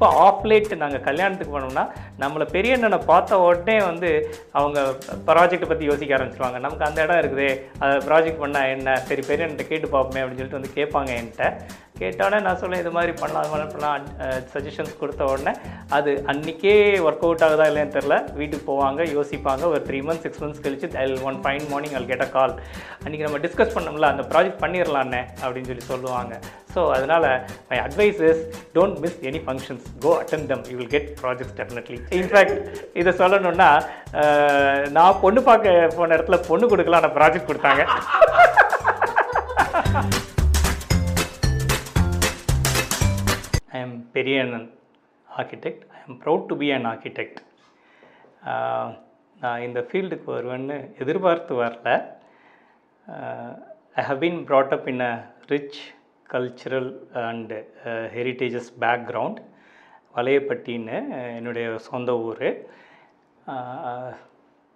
அப்போ of late நாங்கள் கல்யாணத்துக்கு போனோம்னா நம்மளை பெரிய அண்ணனை பார்த்த உடனே வந்து அவங்க ப்ராஜெக்ட்டை பற்றி யோசிக்க ஆரம்பிச்சிருவாங்க. நமக்கு அந்த இடம் இருக்குது அதை ப்ராஜெக்ட் பண்ணால் என்ன? சரி பெரிய அண்ணன் கேட்டு பார்ப்போமே அப்படின்னு சொல்லிட்டு வந்து கேட்பாங்க என்கிட்ட. கேட்டோடனே நான் சொல்லேன் இது மாதிரி பண்ணலாம் அது மாதிரி பண்ணலாம் சஜஷன்ஸ் கொடுத்த உடனே அது அன்றைக்கே ஒர்க் அவுட் ஆகுதா இல்லைன்னு தெரில வீட்டுக்கு போவாங்க யோசிப்பாங்க ஒரு த்ரீ மந்த்ஸ் சிக்ஸ் மந்த்ஸ் கழிச்சு I one fine morning I'll get a call அன்றைக்கி நம்ம டிஸ்கஸ் பண்ணோம்ல அந்த ப்ராஜெக்ட் பண்ணிடலான்னே அப்படின்னு சொல்லி சொல்லுவாங்க. ஸோ அதனால் my advice is don't miss any functions go attend them you will get projects definitely in fact இதை சொல்லணும்னா நான் பொண்ணு பார்க்க போன இடத்துல பொண்ணு கொடுக்கலாம் ஆனால் ப்ராஜெக்ட் கொடுத்தாங்க. பெரிய architect I am proud to be an architect நான் இந்த ஃபீல்டுக்கு வருவேன்னு எதிர்பார்த்து வரல I have been brought up in a rich cultural and heritages background வளையப்பட்டின்னு என்னுடைய சொந்த ஊர்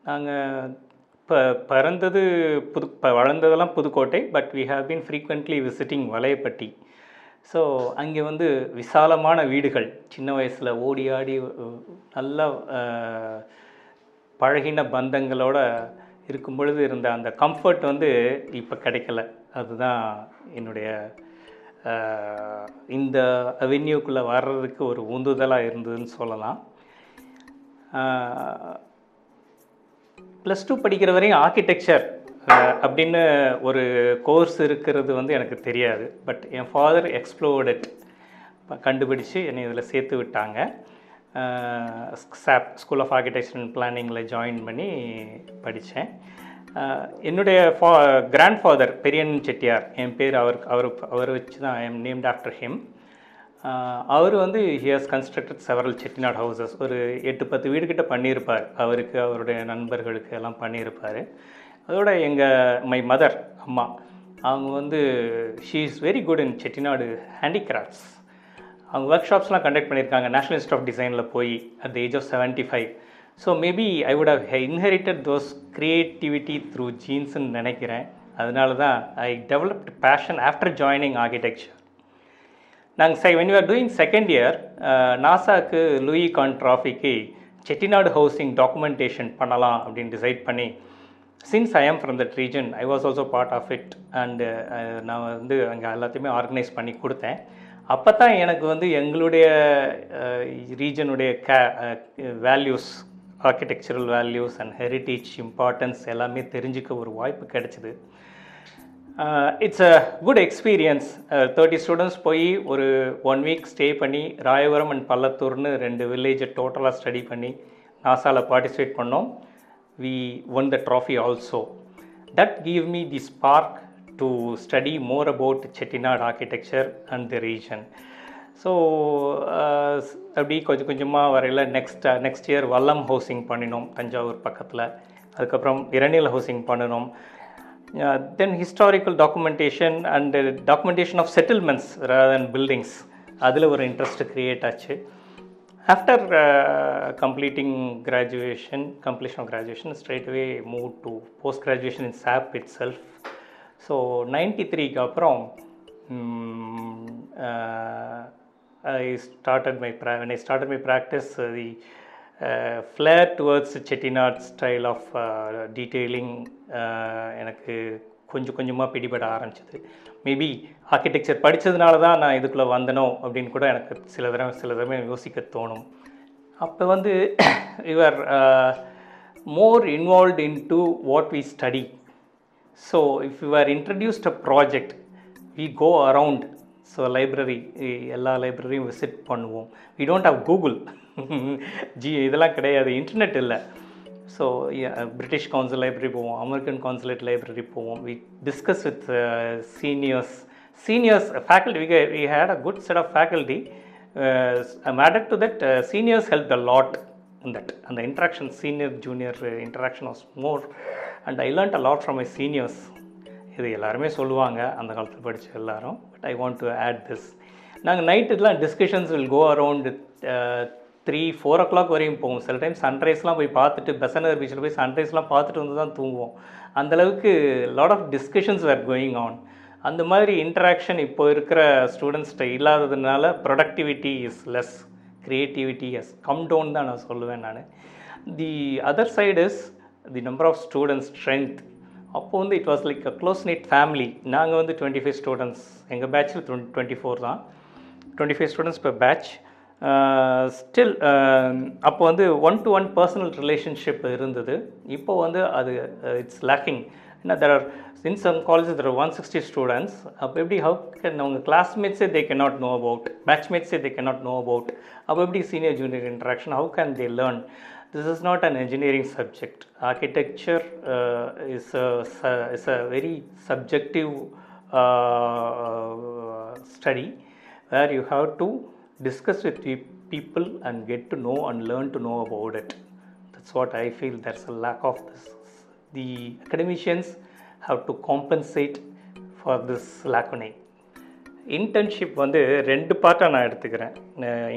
நாங்கள் இப்போ பிறந்தது புது இப்போ வளர்ந்ததெல்லாம் Pudukkottai but we have been frequently visiting Valayapatti so அங்கே வந்து விசாலமான வீடுகள். சின்ன வயசில் ஓடி ஆடி நல்ல நல்லா பழகின பந்தங்களோட இருக்கும் பொழுது இருந்த அந்த கம்ஃபர்ட் வந்து இப்போ கிடைக்கல. அதுதான் என்னுடைய இந்த அவென்யூக்குள்ளே வர்றதுக்கு ஒரு உந்துதலாக இருந்ததுன்னு சொல்லலாம். ப்ளஸ் டூ படிக்கிற வரையும் ஆர்கிடெக்சர் அப்படின்னு ஒரு கோர்ஸ் இருக்கிறது வந்து எனக்கு தெரியாது. பட் என் ஃபாதர் எக்ஸ்ப்ளோர்டட் கண்டுபிடிச்சு என்னை இதில் சேர்த்து விட்டாங்க. SAP school of architecture and பிளானிங்கில் join பண்ணி படித்தேன் என்னுடைய ஃபா கிராண்ட் ஃபாதர் பெரியன் செட்டியார் என் பேர் அவர் அவர் அவர் வச்சு தான் I am named after him அவர் வந்து he has constructed several Chettinad houses ஒரு எட்டு பத்து வீடு பண்ணியிருப்பார். அவருக்கு அவருடைய நண்பர்களுக்கு எல்லாம் பண்ணியிருப்பார். அதோட எங்கள் மை மதர் அம்மா அவங்க வந்து she is very good in Chettinad handicrafts அவங்க ஒர்க் ஷாப்ஸ்லாம் கண்டக்ட் பண்ணியிருக்காங்க. நேஷனல் இன்ஸ்ட் ஆஃப் டிசைனில் போய் at the age of seventy five so maybe I would have inherited those creativity through ஜீன்ஸ்ன்னு நினைக்கிறேன். அதனால தான் I developed passion after joining architecture நாங்கள் சை when you are doing second year நாசாக்கு Louis Kahn ட்ராஃபிக்கு Chettinad housing documentation பண்ணலாம் அப்படின்னு decide பண்ணி since I am from that region I was also part of it and நான் வந்து அங்கே எல்லாத்தையுமே ஆர்கனைஸ் பண்ணி கொடுத்தேன். அப்போ தான் எனக்கு வந்து எங்களுடைய ரீஜனுடைய key values architectural values and heritage importance எல்லாமே தெரிஞ்சுக்க ஒரு வாய்ப்பு கிடைச்சிது. It's a good experience thirty students போய் ஒரு ஒன் வீக் ஸ்டே பண்ணி ராயபுரம் அண்ட் பள்ளத்தூர்னு ரெண்டு வில்லேஜை டோட்டலாக ஸ்டடி பண்ணி நாசாவில் பார்ட்டிசிபேட் பண்ணோம். We won the trophy also that give me the spark to study more about Chettinad architecture and the region so uh, அப்படி கொஞ்சம் கொஞ்சமாக வரையில் next next uh, year Vallam housing பண்ணினோம் தஞ்சாவூர் பக்கத்தில். அதுக்கப்புறம் இரணியல் ஹவுசிங் பண்ணினோம். Then historical documentation and documentation of settlements then buildings அதில் ஒரு இன்ட்ரெஸ்ட் க்ரியேட் ஆச்சு. After completing graduation completion of graduation straight move to post graduation in SAP it self so ninety த்ரீக்கு அப்புறம் I started my ப்ரா when I my practice the uh, the Chettinad style of detailing எனக்கு கொஞ்சம் கொஞ்சமாக பிடிபட ஆரம்பிச்சது. Maybe architecture படித்ததுனால தான் நான் இதுக்குள்ளே வந்தனோ அப்படின்னு கூட எனக்கு சில தடவை சில தடவை யோசிக்க தோணும். அப்போ வந்து your more involved into what we study so if you are introduced a project we go around so library எல்லா லைப்ரரியும் விசிட் பண்ணுவோம். We don't have Google G இதெல்லாம் கிடையாது. இன்டர்நெட் இல்லை. ஸோ பிரிட்டிஷ் கவுன்சில் லைப்ரரி போவோம் அமெரிக்கன் கவுன்சிலேட் லைப்ரரி போவோம். We discuss with seniors seniors faculty we we had a good set of faculty mated to that seniors help the lot in that அந்த interaction senior junior interaction was more and I learned a lot from my seniors இது எல்லாருமே சொல்லுவாங்க அந்த காலத்தில் படித்த எல்லாரும். But I want to add this நாங்கள் நைட்டுக்கெலாம் discussions will go around three four o'clock வரையும் போவோம் சில டைம் சன்ரைஸ்லாம் போய் பார்த்துட்டு பெசநகர் பீச்சில் போய் சன்ரைஸ்லாம் பார்த்துட்டு வந்து தான் தூங்குவோம். அந்தளவுக்கு lot of discussions were going on அந்த மாதிரி இன்ட்ராக்ஷன் இப்போ இருக்கிற ஸ்டூடெண்ட்ஸ்கிட்ட இல்லாததுனால productivity is less creativity is come down தான் நான் சொல்லுவேன் நான். The other side is the number of students strength அப்போ வந்து it was like a close knit family நாங்கள் வந்து டுவெண்ட்டி ஃபைவ் ஸ்டூடெண்ட்ஸ் எங்கள் பேட்சில் டுவெண்ட்டி ஃபோர் தான். டுவெண்ட்டி ஃபைவ் ஸ்டூடெண்ட்ஸ் இப்போ பேட்ச் ஸ்டில் அப்போ வந்து one to one personal relationship இருந்தது. இப்போ வந்து அது இட்ஸ் லேக்கிங் ஏன்னா there are in some colleges there one sixty students அப்போ எப்படி ஹவு கேன் அவங்க கிளாஸ்மேட்ஸே they can not know about பேட்ச்மேட்ஸே they can not know about அப்போ எப்படி senior junior interaction how can they learn this is not an engineering subject architecture is is a very subjective study where you have to discuss with people and get to know and learn to know about it that's what I feel that's a lack of this the academicians how to compensate for this லேக்கனை internship வந்து ரெண்டு பார்ட்டாக நான் எடுத்துக்கிறேன்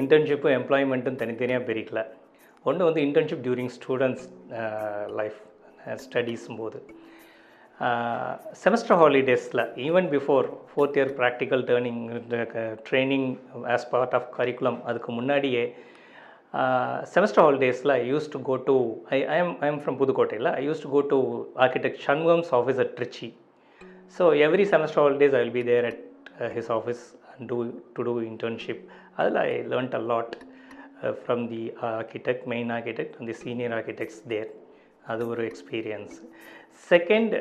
இன்டர்ன்ஷிப்பும் எம்ப்ளாய்மெண்ட்டும் தனித்தனியாக பிரிக்கல ஒன்று வந்து internship during students life ஸ்டடீஸும் போது semester ஹாலிடேஸில் even before fourth year practical training training as part of curriculum அதுக்கு முன்னாடியே semester ஹாலிடேஸில் I use to go to I I am I am from புதுக்கோட்டையில் I use to go to architect Shanmugam's office at Trichy so every semester holidays I will be there at his office and do to do internship அதில் I learned a lot from the architect main architect and the senior architects there அது ஒரு experience second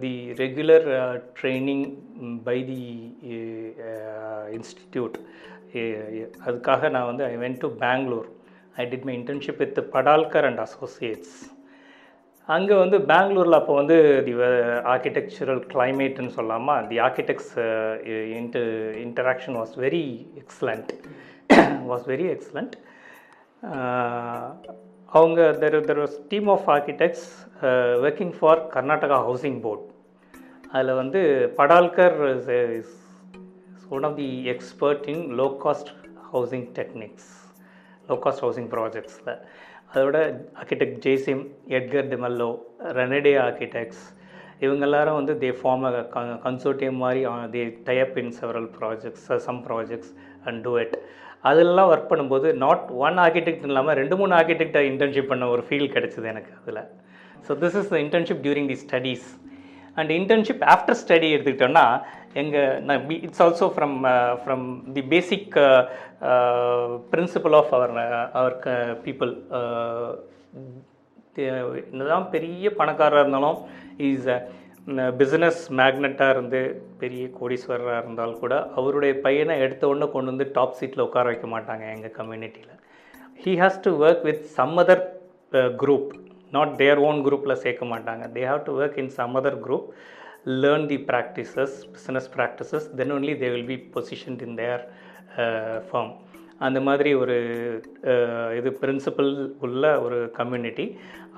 the regular training by the institute அதுக்காக நான் வந்து I went to Bangalore I did my internship with Padalkar and associates அங்கே வந்து பெங்களூரில் அப்போ வந்து தி ஆர்கிடெக்சரல் கிளைமேட்னு சொல்லாமல் the architects into interaction was very excellent was very excellent அவங்க there there was team of architects working for Karnataka housing board அதில் வந்து Padalkar is one of the expert in low cost housing techniques low. Cost housing ப்ராஜெக்ட்ஸில் அதோட architect Jaisim Edgar D'Mello Ranade architects இவங்க எல்லாரும் வந்து they form a consortium மாதிரி they type in several projects some projects and do it அதெல்லாம் work பண்ணும்போது not one architect இல்லாமல் ரெண்டு மூணு ஆர்கிடெக்டை இன்டர்ன்ஷிப் பண்ண ஒரு ஃபீல் கிடைச்சிது எனக்கு அதில். So this is the internship during the studies and internship after study எடுத்துக்கிட்டோன்னா எங்கள் நான் it's also from from the basic principle of our our people என்னதான் பெரிய பணக்காரராக இருந்தாலும் இஸ் பிஸ்னஸ் மேக்னட்டாக இருந்து பெரிய கோடீஸ்வரராக இருந்தால் கூட அவருடைய பையனை எடுத்த உடனே கொண்டு வந்து டாப் சீட்டில் உட்கார வைக்க மாட்டாங்க எங்கள் கம்யூனிட்டியில் he has to work with some other group not their own குரூப்பில் சேர்க்க மாட்டாங்க. They have to work in some other group learn the practices business practices then only they will be positioned in their firm அந்த மாதிரி ஒரு இது principal உள்ள ஒரு community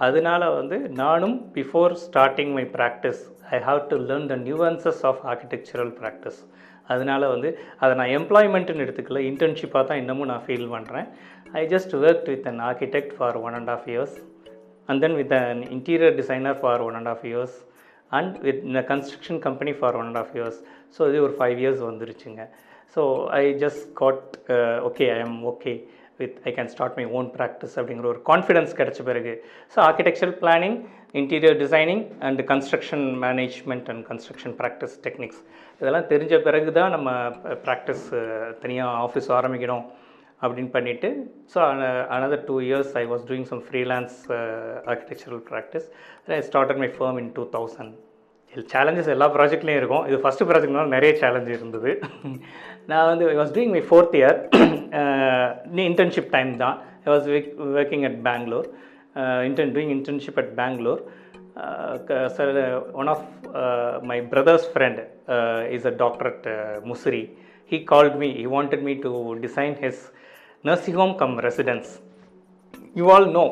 அதனால் வந்து நானும் before starting my practice I have to learn the nuances of architectural practice அதனால் வந்து அதை நான் எம்ப்ளாய்மெண்ட்டுன்னு எடுத்துக்கல இன்டர்ன்ஷிப்பாக தான் இன்னமும் நான் ஃபீல் பண்ணுறேன் I just work with an architect for one and half years and then with an interior designer for one and half years and with இந்த construction company for one and half years so இது ஒரு five years வந்துருச்சுங்க. So I just got okay I am okay with I can start my own practice அப்படிங்கிற ஒரு confidence கிடச்ச பிறகு. So architectural planning interior designing and construction management and construction practice techniques இதெல்லாம் தெரிஞ்ச பிறகு தான் நம்ம ப்ராக்டிஸ் தனியாக ஆஃபீஸ் ஆரம்பிக்கணும் அப்படின்னு பண்ணிவிட்டு so another two years I was doing some freelance architectural practice I started my firm in two thousand challenges எல்லா ப்ராஜெக்ட்லேயும் இருக்கும். இது ஃபஸ்ட்டு ப்ராஜெக்ட்னால நிறைய சேலஞ்ச் இருந்தது. நான் வந்து I was doing my fourth year நீ இன்டர்ன்ஷிப் டைம் தான் I was working at Bangalore intern doing internship at Bangalore sir one of my brother's friend is a doctor at Musiri he called me he wanted me to design his nursing home come residence you all know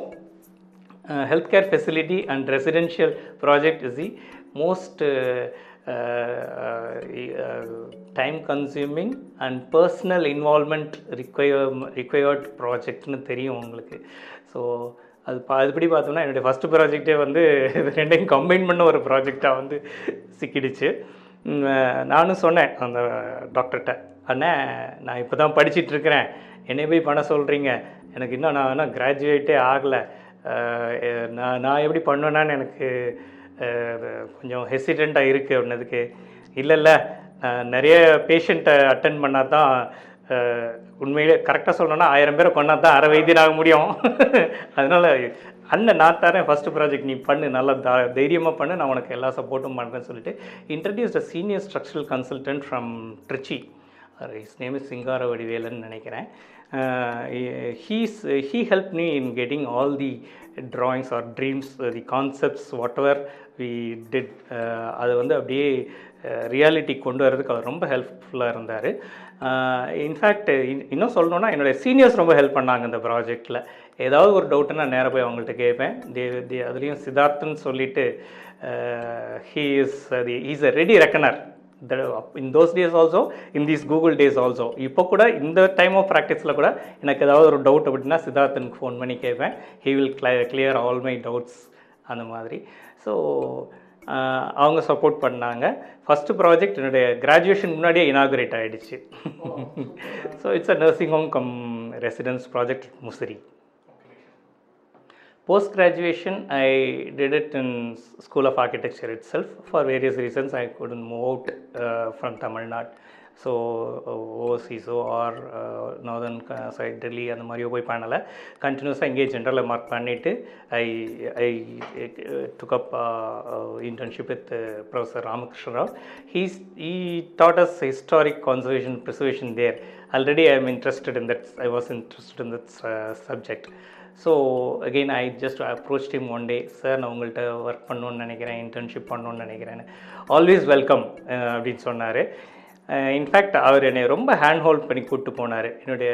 uh, healthcare facility and residential project is the most uh, time consuming and personal involvement require required ப்ராஜெக்ட்னு தெரியும் உங்களுக்கு. So அது பா அதுபடி பார்த்தோம்னா என்னுடைய first ப்ராஜெக்டே வந்து இது ரெண்டையும் கம்பைன் பண்ண ஒரு ப்ராஜெக்டாக வந்து சிக்கிடுச்சு. நானும் சொன்னேன் அந்த டாக்டர்கிட்ட அண்ணே நான் இப்போ தான் படிச்சிட்ருக்கிறேன். என்னை போய் பண்ண சொல்கிறீங்க எனக்கு இன்னும் நான் வேணால் கிராஜுவேட்டே ஆகலை. நான் நான் எப்படி பண்ணுவேனான்னு எனக்கு கொஞ்சம் ஹெசிடெண்ட்டாக இருக்குது அப்படின்னதுக்கு இல்லை இல்லை நிறைய பேஷண்ட்டை அட்டன் பண்ணால் தான் உண்மையிலே கரெக்டாக சொல்லணும்னா ஆயிரம் பேரை கொண்டா தான் அரை வைத்தியன் ஆக முடியும். அதனால் அண்ணன் நான் தரேன் ஃபஸ்ட்டு ப்ராஜெக்ட் நீ பண்ணு நல்லா த தைரியமாக பண்ணு நான் உனக்கு எல்லா சப்போர்ட்டும் பண்ணுறேன்னு சொல்லிட்டு introduce a senior structural consultant from Trichy his name is Singara Vadivelan நினைக்கிறேன். He's he help me in getting all the drawings or dreams the concepts whatever we did அது வந்து அப்படியே uh, ரியாலிட்டி கொண்டு வரதுக்கு அவர் ரொம்ப ஹெல்ப்ஃபுல்லாக இருந்தார். இன்ஃபேக்ட் இன்னும் சொல்லணுன்னா என்னுடைய சீனியர்ஸ் ரொம்ப ஹெல்ப் பண்ணாங்க இந்த ப்ராஜெக்டில் ஏதாவது ஒரு டவுட்டுன்னா நேராக போய் அவங்கள்ட்ட கேட்பேன் தே தே அதுலேயும் சித்தார்த்துன்னு சொல்லிட்டு he is the is a ready reckoner in those days also in these Google days also இப்போ கூட இந்த டைம் ஆஃப் ப்ராக்டிஸில் கூட எனக்கு ஏதாவது ஒரு டவுட் அப்படின்னா சித்தார்த்தனுக்கு ஃபோன் பண்ணி கேட்பேன். He will clear all my doubts அந்த மாதிரி. ஸோ அவங்க சப்போர்ட் பண்ணாங்க. ஃபஸ்ட்டு ப்ராஜெக்ட் என்னுடைய கிராஜுவேஷன் முன்னாடியே இனாகுரேட் ஆகிடுச்சு so it's a nursing home cum residence project Musiri Post graduation, I did it in S- School of Architecture itself. For various reasons, I couldn't move out uh, from Tamil Nadu. So ஓவர்சீஸோ or northern side Delhi அந்த மாதிரியோ போய் பண்ணலை கண்டினியூஸாக இங்கேயே ஜென்ரலில் mark பண்ணிவிட்டு I I took up internship with professor Ramakrishna Rao he's E dot as historic conservation preservation there already I am interested in that I was interested in that subject so again I just approach team one day sir நான் உங்கள்கிட்ட work பண்ணணுன்னு நினைக்கிறேன் internship பண்ணணுன்னு நினைக்கிறேன்னு. Always welcome அப்படின்னு சொன்னார். In fact அவர் என்னை ரொம்ப hand hold பண்ணி கூப்பிட்டு போனார். என்னுடைய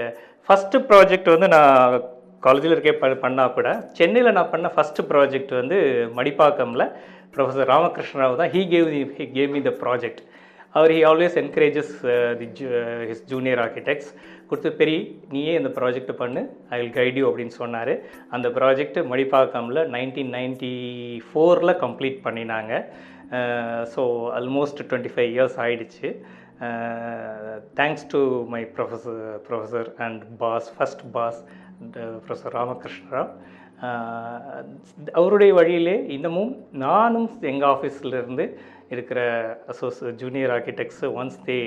ஃபஸ்ட்டு ப்ராஜெக்ட் வந்து நான் காலேஜில் இருக்கே ப பண்ணால் கூட சென்னையில் நான் பண்ண ஃபஸ்ட்டு ப்ராஜெக்ட் வந்து மடிப்பாக்கமில் ப்ரொஃபஸர் ராமகிருஷ்ண ராவ் தான். He gave the he gave me the project our he always encourages the his junior architects கொடுத்து பெரிய நீயே இந்த ப்ராஜெக்ட் பண்ணு ஐ வில் கைட் யூ அப்படின்னு சொன்னார். அந்த ப்ராஜெக்ட் மடிப்பாக்கமில் நைன்டீன் நைன்டி ஃபோரில் கம்ப்ளீட் பண்ணினாங்க. So almost twenty five years ஆயிடுச்சு. Thanks to my professor professor and boss first boss professor Ramakrishna Rao அவருடைய வழியிலே இன்னமும் நானும் எங்கள் ஆஃபீஸ்லேருந்து இருக்கிற அசோஸ் junior architects once they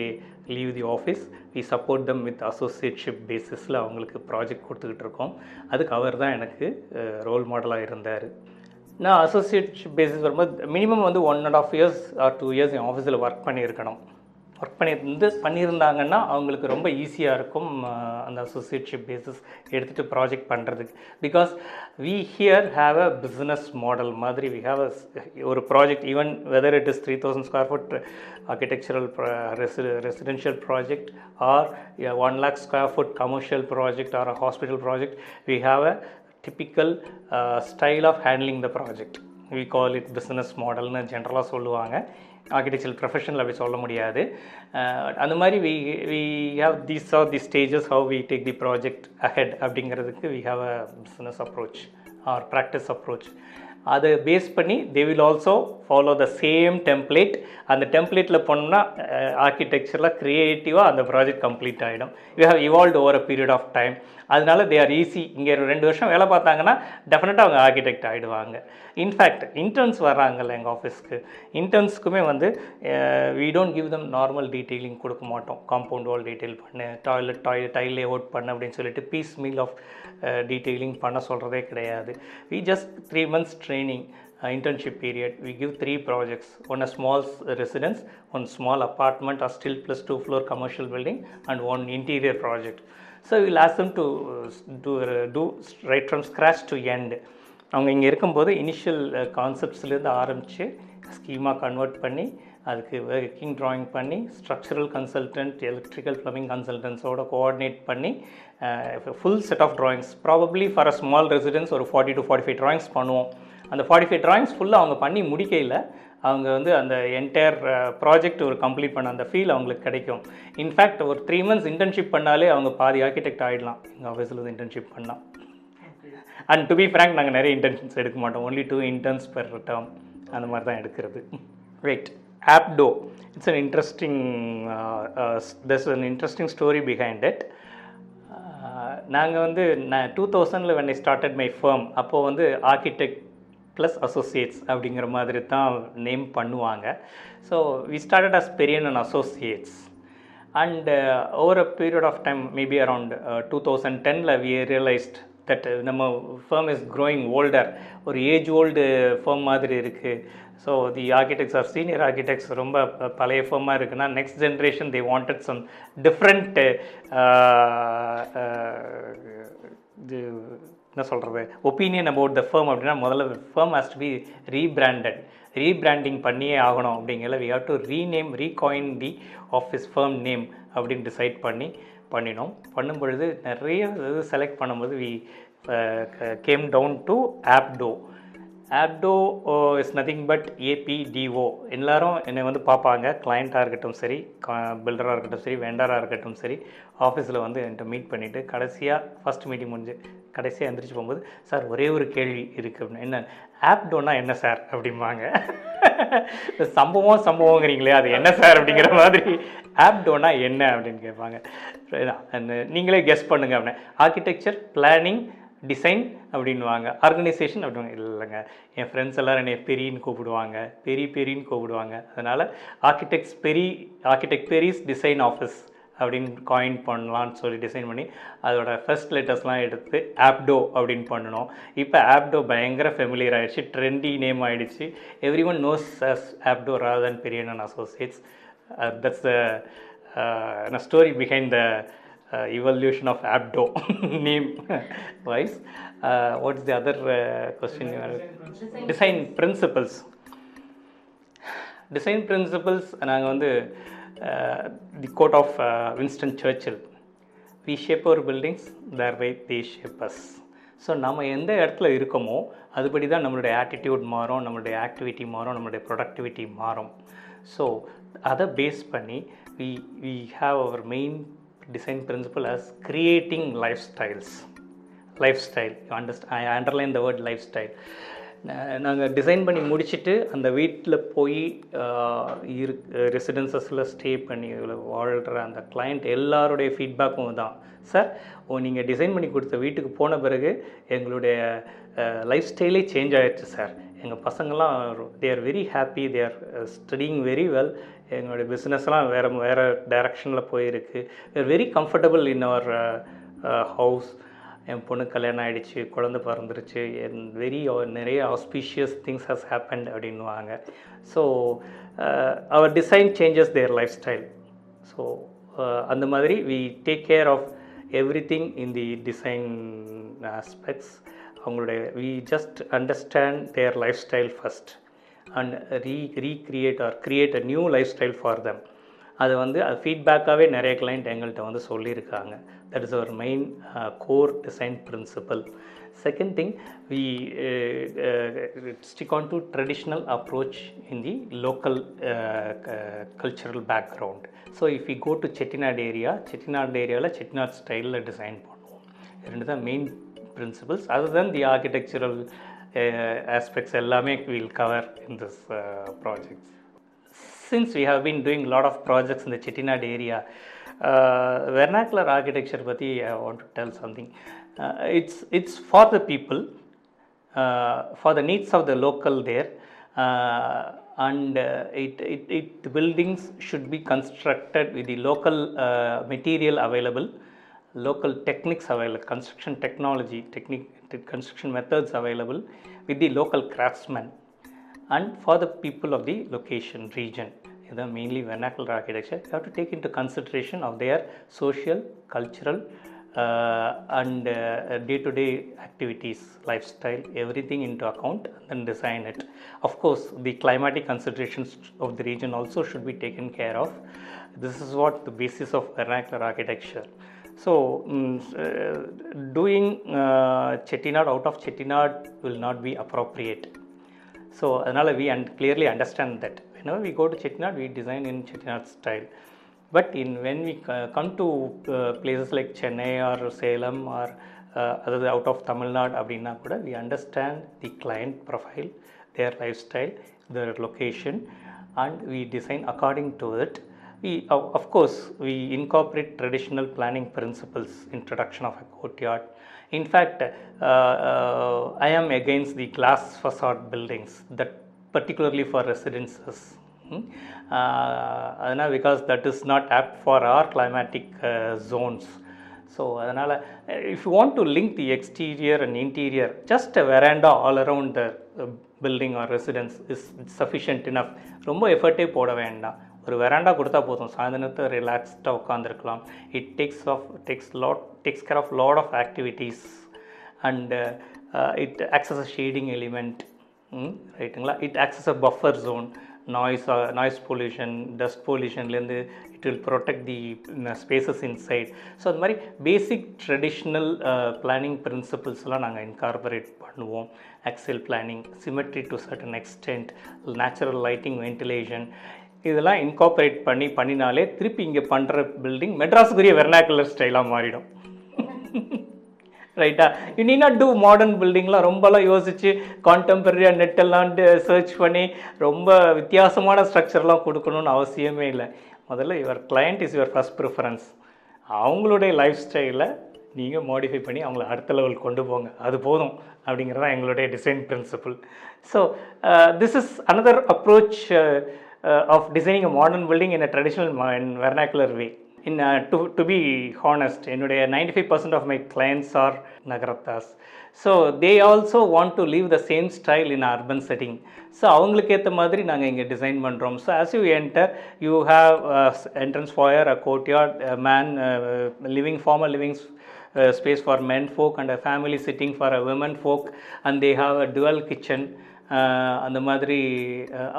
leave the office we support them with associateship பேசிஸில் அவங்களுக்கு ப்ராஜெக்ட் கொடுத்துக்கிட்டு இருக்கோம். அதுக்கு அவர் தான் எனக்கு ரோல் மாடலாக இருந்தார். நான் அசோசியேட்ஷிப் பேசிஸ் வரும்போது மினிமம் வந்து one and half years or two years என் ஆஃபீஸில் ஒர்க் பண்ணியிருக்கணும். ஒர்க் பண்ணியிருந்து பண்ணியிருந்தாங்கன்னா அவங்களுக்கு ரொம்ப ஈஸியாக இருக்கும் அந்த அசோசியேட்ஷிப் பேசிஸ் எடுத்துகிட்டு ப்ராஜெக்ட் பண்ணுறதுக்கு because we here have a business model மாதிரி வி ஹாவ் அ ஒரு project even whether it is three thousand square foot architectural residential project or one lakh square foot commercial project or a hospital project we have a typical style of handling the project we call it business மாடல்னு ஜென்ரலாக சொல்லுவாங்க. Architectural ப்ரொஃபஷனில் அப்படி சொல்ல முடியாது. அந்த மாதிரி we we have these are the stages how we take the project ahead அப்படிங்கிறதுக்கு we have a business approach or practice approach அதை பேஸ் பண்ணி they will also follow the same template அந்த டெம்ப்ளேட்டில் போனோம்னா ஆர்கிடெக்சரில் க்ரியேட்டிவாக அந்த ப்ராஜெக்ட் கம்ப்ளீட் ஆகிடும் we have evolve over a period of time அதனால தே ஆர் ஈஸி இங்கே ரெண்டு வருஷம் வேலை பார்த்தாங்கன்னா டெஃபினட்டாக அவங்க ஆர்கிடெக்ட் ஆகிடுவாங்க இன்ஃபேக்ட் இன்டர்ன்ஸ் வர்றாங்கல்ல எங்கள் ஆஃபீஸ்க்கு இன்டர்ன்ஸ்க்குமே வந்து we don't give them normal detailing கொடுக்க மாட்டோம். காம்பவுண்ட் வால் டீட்டெயில் பண்ணு டாய்லெட் டாய் டைல் அவுட் பண்ணு அப்படின்னு சொல்லிட்டு பீஸ் மீல் ஆஃப் டீட்டெயிலிங் பண்ண சொல்கிறதே கிடையாது. We just three months training internship period. We give three projects. One a small residence residence one small apartment or still plus two floor commercial building and one interior project. So will ask them to do do right from scratch to end அவங்க இங்கே இருக்கும்போது initial கான்செப்ட்ஸ்லேருந்து ஆரம்பித்து ஸ்கீமாக convert பண்ணி அதுக்கு working drawing பண்ணி structural consultant electrical plumbing கன்சல்டன்ஸோட coordinate பண்ணி full set of drawings probably for a small residence ஒரு forty to forty five drawings பண்ணுவோம். அந்த ஃபார்ட்டி ஃபைவ் ட்ராயிங்ஸ் ஃபுல்லாக அவங்க பண்ணி முடிக்கையில் அவங்க வந்து அந்த என்டையர் ப்ராஜெக்ட் ஒரு கம்ப்ளீட் பண்ண அந்த ஃபீல் அவங்களுக்கு கிடைக்கும். இன்ஃபேக்ட் ஒரு த்ரீ மந்த்ஸ் இன்டர்ன்ஷிப் பண்ணாலே அவங்க பாதி ஆர்கிடெக்ட் ஆகிடலாம் எங்கள் ஆஃபீஸில் வந்து இன்டர்ன்ஷிப் பண்ணால் அண்ட் டு பி ஃப்ரேங்க் நாங்கள் நிறைய இன்டர்ன்ஷிப்ஸ் எடுக்க மாட்டோம். Only two interns per term அந்த மாதிரி தான் எடுக்கிறது. Right up to it's an interesting thus an interesting story behind it நாங்கள் வந்து நான் two தௌசண்டில் when I started my firm அப்போது வந்து ஆர்கிடெக்ட் ப்ளஸ் அசோசியேட்ஸ் அப்படிங்கிற மாதிரி தான் நேம் பண்ணுவாங்க. So we started as Periyan and associates and over a period of time maybe around two thousand Daniil we realised that நம்ம firm is growing older ஒரு age old firm மாதிரி இருக்குது so the architects are senior architects ரொம்ப பழைய ஃபர்மாக இருக்குன்னா next generation they wanted some different இது என்ன சொல்கிறது ஒப்பீனியன் அபவுட் த ஃபர்ம் அப்படின்னா முதல்ல firm has to be rebranded rebranding பண்ணியே ஆகணும் அப்படிங்கிற we have to rename recoin the office firm name அப்படின்னு டிசைட் பண்ணி பண்ணினோம். பண்ணும் பொழுது நிறைய இது செலக்ட் பண்ணும்போது we came down to Apto Apto is nothing but ABTO எல்லாரும் என்னை வந்து பார்ப்பாங்க. கிளைண்ட்டாக இருக்கட்டும் சரி பில்டராக இருக்கட்டும் சரி வெண்டராக இருக்கட்டும் சரி ஆஃபீஸில் வந்து என்கிட்ட மீட் பண்ணிவிட்டு கடைசியாக ஃபஸ்ட் மீட்டிங் முடிஞ்சு கடைசியாக எந்திரிச்சு போகும்போது சார் ஒரே ஒரு கேள்வி இருக்குது அப்படின்னு என்ன ஆப்டோனா என்ன சார்? அப்படிம்பாங்க. சம்பவம் சம்பவங்கிறீங்களே அது என்ன சார் அப்படிங்கிற மாதிரி. ஆப்டோனா என்ன அப்படின்னு கேட்பாங்க. நீங்களே கெஸ் பண்ணுங்க அப்படின்னு. ஆர்கிடெக்சர் பிளானிங் டிசைன் அப்படின்வாங்க ஆர்கனைசேஷன் அப்படின்னு இல்லைங்க. என் ஃப்ரெண்ட்ஸ் எல்லாரும் என்னை பெரின்னு கூப்பிடுவாங்க. பெரி பெரின்னு கூப்பிடுவாங்க. அதனால் architects Peri architect Peri's design office அப்படின்னு காயின் பண்ணலான்னு சொல்லி டிசைன் பண்ணி அதோட ஃபர்ஸ்ட் லெட்டர்ஸ்லாம் எடுத்து ஆப்டோ அப்படின்னு பண்ணணும். இப்போ ஆப்டோ பயங்கர ஃபெமிலியர் ஆகிடுச்சு ட்ரெண்டி நேம் ஆகிடுச்சு everyone knows as Apto rather than Periyan and associates that's the story behind the Uh, evolution of abdo name wise? Uh, what's the other uh, question design principles design principles. நாங்கள் வந்து the quote of Winston Churchill we shape our buildings thereby the shape us so நம்ம எந்த இடத்துல இருக்கோமோ அதுபடி தான் நம்மளுடைய attitude மாறும் நம்மளுடைய ஆக்டிவிட்டி மாறும் நம்மளுடைய ப்ரொடக்டிவிட்டி மாறும். ஸோ அதை பேஸ் பண்ணி we we have our main design principle as creating life styles life style understand I underline the word life style நாங்கள் டிசைன் பண்ணி முடிச்சுட்டு அந்த வீட்டில் போய் இரு ரெசிடென்சஸில் ஸ்டே பண்ணி வாழ்கிற அந்த கிளைண்ட் எல்லாருடைய ஃபீட்பேக்கும் தான். சார் ஓ நீங்கள் டிசைன் பண்ணி கொடுத்த வீட்டுக்கு போன பிறகு எங்களுடைய லைஃப் ஸ்டைலே சேஞ்ச் ஆகிடுச்சு சார் எங்கள் பசங்கள்லாம் they are very happy they are studying very well எங்களுடைய பிஸ்னஸ்லாம் வேறு வேறு டைரக்ஷனில் போயிருக்கு. They're very comfortable in our house என் பொண்ணு கல்யாணம் ஆகிடுச்சு குழந்தை பிறந்துருச்சு. என் வெரி uh, நிறைய ஆஸ்பீஷியஸ் திங்ஸ் ஹஸ் ஹேப்பன்ட் அப்படின்வாங்க so our design changes their life style so அந்த மாதிரி we take care of everything in the design aspects அவங்களுடைய we just understand their lifestyle first and re recreate or create a new life style for them அது வந்து அது ஃபீட்பேக்காகவே நிறைய client எங்கள்கிட்ட வந்து சொல்லியிருக்காங்க. That is our main core design principle second thing we stick on to traditional approach in the local cultural background so if you go to Chettinad area Chettinad ஏரியாவில் செட்டிநாடு ஸ்டைலில் டிசைன் பண்ணுவோம். ரெண்டு தான் main principles other than the architectural uh, aspects ellame we'll cover in this uh, project. Since we have been doing a lot of projects in the Chettinad area, uh, vernacular architecture Pati, uh, I want to tell something. Uh, it's, it's for the people, uh, for the needs of the local there uh, and uh, it, it, it, the buildings should be constructed with the local uh, material available local techniques available, construction technology, technique, construction methods available, with the local craftsmen and for the people of the location region. இது mainly vernacular architecture you have to take into consideration of their social cultural uh, and uh, day-to-day activities lifestyle everything into account and then design it. Of course the climatic considerations of the region also should be taken care of. This is what the basis of vernacular architecture so, um, uh, doing uh, Chettinad out of Chettinad will not be appropriate. So, another we and clearly understand that whenever we go to Chettinad, we design in Chettinad style. But in when we come to uh, places like Chennai or Salem or uh, other out of Tamil Nadu, Kuda, we understand the client profile, their lifestyle, their location, and we design according to it We, of of course, we incorporate traditional planning principles, introduction of a courtyard. In fact, uh, uh, I am against the glass facade buildings, that particularly for residences. Hmm? Uh, அதனால் because that is not apt for our climatic uh, zones. So அதனால் if you want to link the exterior and interior just a veranda all around the building or residence is sufficient enough ரொம்ப எஃபர்ட்டே போட வேண்டாம் ஒரு veranda கொடுத்தா போதும். சாயந்தரத்தை ரிலாக்ஸ்டாக உட்காந்துருக்கலாம் it takes of takes lot takes care of lot of activities and it acts a shading element ரைட்டுங்களா it acts a buffer zone noise noise pollution dust பொல்யூஷன்லேருந்து it will protect the spaces inside so அது மாதிரி basic traditional planning பிரின்சிபிள்ஸ்லாம் நாங்கள் incorporate பண்ணுவோம். Axial planning symmetry to certain extent natural lighting ventilation இதெல்லாம் incorporate பண்ணி பண்ணினாலே திருப்பி இங்கே பண்ணுற பில்டிங் மெட்ராஸுக்குரிய வெர்னாக்குலர் ஸ்டைலாக மாறிடும். ரைட்டா யூ நீ நாட் டூ மாடர்ன் பில்டிங்லாம் ரொம்பலாம் யோசித்து கான்டெம்பரரியாக நெட்டெல்லாம் சர்ச் பண்ணி ரொம்ப வித்தியாசமான ஸ்ட்ரக்சர்லாம் கொடுக்கணும்னு அவசியமே இல்லை. முதல்ல your client is your first preference அவங்களுடைய லைஃப் ஸ்டைலை நீங்கள் மாடிஃபை பண்ணி அவங்கள அடுத்த லெவல் கொண்டு போங்க. அது போதும் அப்படிங்கிறது தான் எங்களுடைய design principle so this is another approach of designing a modern building in a traditional in vernacular way in to to be honest என்னுடைய ninety five percent of my clients are Nagarathars so they also want to leave the same style in urban setting so அவங்களுக்கு ஏற்ற மாதிரி நாங்கள் இங்கே design பண்ணுறோம் so as you enter you have entrance foyer a courtyard man living formal living space for men folk and a family sitting for a women folk and they have a dual kitchen அந்த மாதிரி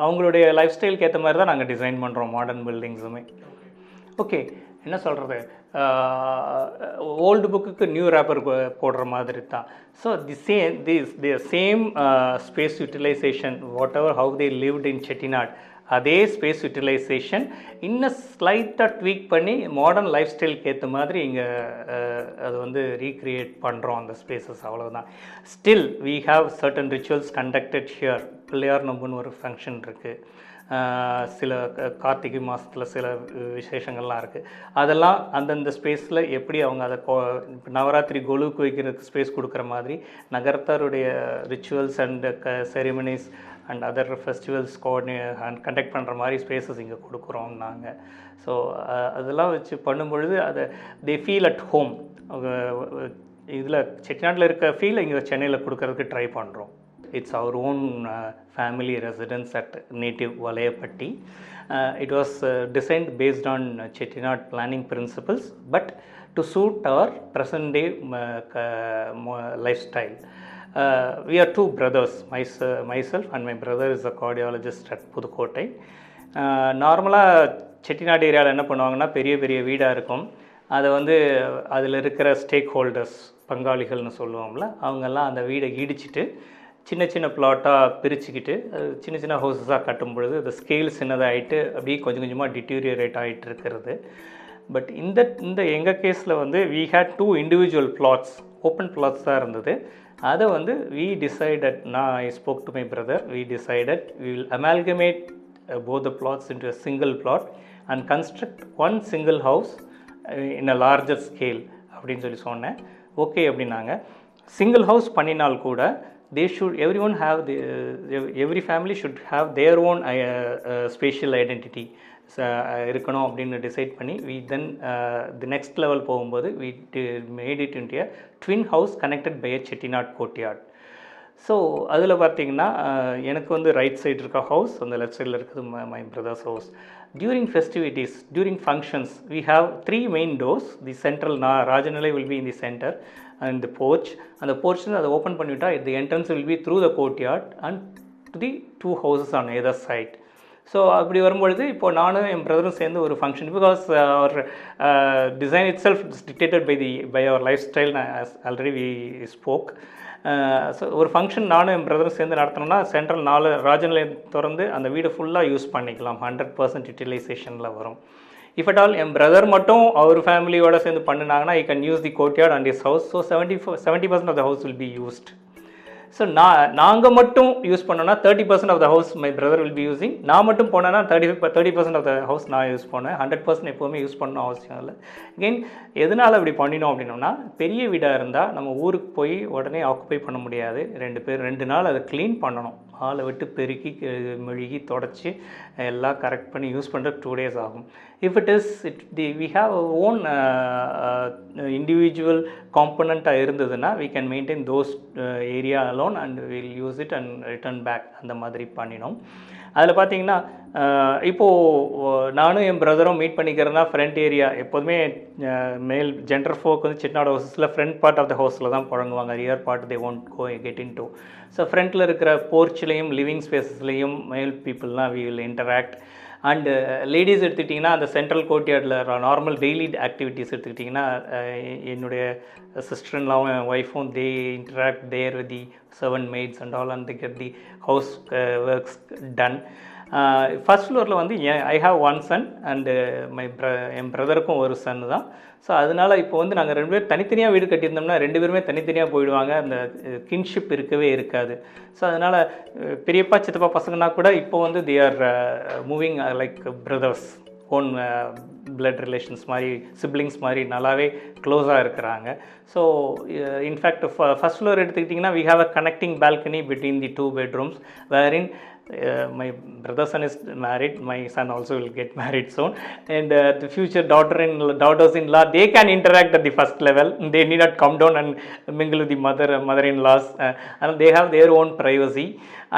அவங்களுடைய life ஸ்டைலுக்கு ஏற்ற மாதிரி தான் நாங்கள் design பண்ணுறோம் modern பில்டிங்ஸுமே okay என்ன சொல்கிறது ஓல்டு புக்குக்கு நியூ ரேப்பர் போடுற மாதிரி தான். So the same this the same space utilization whatever how they lived in Chettinad அதே ஸ்பேஸ் யூட்டிலைசேஷன் இன்னும் ஸ்லைட்டாக ட்வீக் பண்ணி மாடர்ன் லைஃப் ஸ்டைலுக்கு ஏற்ற மாதிரி இங்கே அது வந்து ரீக்ரியேட் பண்ணுறோம் அந்த ஸ்பேசஸ் அவ்வளோதான் still we have certain rituals conducted here Pillaiyar நம்புன்னு ஒரு ஃபங்க்ஷன் இருக்குது சில கார்த்திகை மாதத்தில் சில விசேஷங்கள்லாம் இருக்குது அதெல்லாம் அந்தந்த ஸ்பேஸில் எப்படி அவங்க அதை நவராத்திரி கொலுக்கு வைக்கிறதுக்கு ஸ்பேஸ் கொடுக்குற மாதிரி நகரத்தாருடைய ரிச்சுவல்ஸ் அண்ட் க ceremonies and other festivals coordinate and conduct பண்ணுற மாதிரி ஸ்பேசஸ் இங்கே கொடுக்குறோம் நாங்கள் ஸோ அதெல்லாம் வச்சு பண்ணும்பொழுது அதை தே ஃபீல் அட் ஹோம் இதில் செட்டிநாட்டில் இருக்க ஃபீல் இங்கே சென்னையில் கொடுக்கறதுக்கு ட்ரை பண்ணுறோம் it's our own family residence at native Valayapatti. It was designed based on Chettinad planning principles but to suit principles, but to suit our present day uh, lifestyle. Uh, we are two brothers, my, uh, myself and my brother is a cardiologist at Pudukkottai நார்மலாக செட்டிநாடு ஏரியாவில் என்ன பண்ணுவாங்கன்னா பெரிய பெரிய வீடாக இருக்கும். அதை வந்து அதில் இருக்கிற ஸ்டேக் ஹோல்டர்ஸ் பங்காளிகள்னு சொல்லுவோம்ல அவங்கெல்லாம் அந்த வீடை இடிச்சிட்டு சின்ன சின்ன பிளாட்டாக பிரிச்சுக்கிட்டு சின்ன சின்ன ஹவுசஸாக கட்டும் பொழுது அந்த ஸ்கேல் சின்னதாகிட்டு அப்படியே கொஞ்சம் கொஞ்சமாக டிட்டீரியரேட் ஆகிட்டு இருக்கிறது. பட் இந்த இந்த எங்கள் கேஸில் வந்து we had two individual plots open plots தான் இருந்தது. அதை வந்து வி டிசைடட் நான் I spoke to my brother we decided we will amalgamate both the plots into a single plot and construct one single house in a larger scale அப்படின்னு சொல்லி சொன்னேன். Okay அப்படின்னாங்க. Single house பண்ணினால் கூட they should everyone have every family should have their own uh, identity இருக்கணும் அப்படின்னு decide பண்ணி we then the next level போகும்போது we made it into a twin house connected by a Chettinad courtyard so அதில் பார்த்தீங்கன்னா எனக்கு வந்து right side இருக்க house அந்த லெஃப்ட் சைடில் இருக்குது my brother's house during festivities during functions we have three main doors the central நான் Rajanilai will be in the centre and the porch அந்த போர்ச்சில் அதை open பண்ணிவிட்டால் the entrance will be through the courtyard and to the two houses on either side so அப்படி வரும்பொழுது இப்போ நானும் என் பிரதரும் சேர்ந்து ஒரு function because our design itself dictated by the by our life style already we spoke so ஒரு function நானும் என் பிரதரும் சேர்ந்து நடத்தினோம்னா சென்ட்ரல் நாலு ராஜநிலையம் திறந்து அந்த வீடு ஃபுல்லாக யூஸ் பண்ணிக்கலாம். ஹண்ட்ரட் பர்சன்ட் யூட்டிலைசேஷனில் வரும். இஃப் அட் ஆல் என் பிரதர் மட்டும் அவர் ஃபேமிலியோட சேர்ந்து பண்ணினாங்கன்னா I can use the courtyard and is house so seventy four seventy percent of the house will be used so நான் நாங்கள் மட்டும் யூஸ் பண்ணோன்னா thirty percent of the house my brother will be using நான் மட்டும் போனேன்னா thirty thirty percent of the house நான் use பண்ணேன் hundred percent எப்போவுமே யூஸ் பண்ணணும் அவசியம் இல்லை. அகெயின் எதனால் அப்படி பண்ணினோம் அப்படின்னோம்னா பெரிய வீடாக இருந்தால் நம்ம ஊருக்கு போய் உடனே ஆக்குப்பை பண்ண முடியாது. ரெண்டு பேர் ரெண்டு நாள் அதை க்ளீன் பண்ணணும். ஆளை விட்டு பெருக்கி மெழுகி தொடச்சி எல்லாம் கரெக்ட் பண்ணி யூஸ் பண்ணுறதுக்கு டூ டேஸ் ஆகும். If it is it the we have own individual காம்பனண்ட்டாக இருந்ததுன்னா we can maintain those area alone and will use it and return back அந்த மாதிரி பண்ணினோம். அதில் பார்த்தீங்கன்னா இப்போது நானும் என் பிரதரும் மீட் பண்ணிக்கிறதுனா ஃப்ரண்ட் ஏரியா எப்போதுமே மேல் ஜென்டர் ஃபோக் வந்து சிட்னாட் ஹவுஸஸில் ஃப்ரண்ட் பார்ட் ஆஃப் த ஹவுஸில் தான் புழங்குவாங்க. Rear part they won't go get into so ஃப்ரண்ட்டில் இருக்கிற போர்ச்சிலையும் லிவிங் ஸ்பேசஸ்லேயும் male பீப்புளெலாம் we will interact and ladies எடுத்துக்கிட்டிங்கன்னா அந்த சென்ட்ரல் கோர்ட்யார்டில் நார்மல் டெய்லி ஆக்டிவிட்டீஸ் எடுத்துக்கிட்டிங்கன்னா என்னுடைய சிஸ்டர்லாம் என் ஒய்ஃபும் they interact there the seven maids and all and get the house works done first ஃப்ளோரில் வந்து I have one son and my ப்ர என் பிரதருக்கும் ஒரு சன் தான். ஸோ அதனால இப்போ வந்து நாங்கள் ரெண்டு பேரும் தனித்தனியாக வீடு கட்டியிருந்தோம்னா ரெண்டு பேருமே தனித்தனியாக போயிடுவாங்க. அந்த uh, கின்ஷிப் இருக்கவே இருக்காது. ஸோ அதனால் uh, பெரியப்பா சித்தப்பா பசங்கன்னா கூட இப்போ வந்து they are moving like brothers own blood relations மாதிரி சிப்ளிங்ஸ் மாதிரி நல்லாவே க்ளோஸாக இருக்கிறாங்க. So in fact first floor எடுத்துக்கிட்டிங்கன்னா we have a connecting balcony between the two bedrooms where in uh, my brother son is married my son also will get married soon and uh, the future daughter in daughters in law they can interact at the first level they need not come down and mingle with the mother mother in laws uh, and they have their own privacy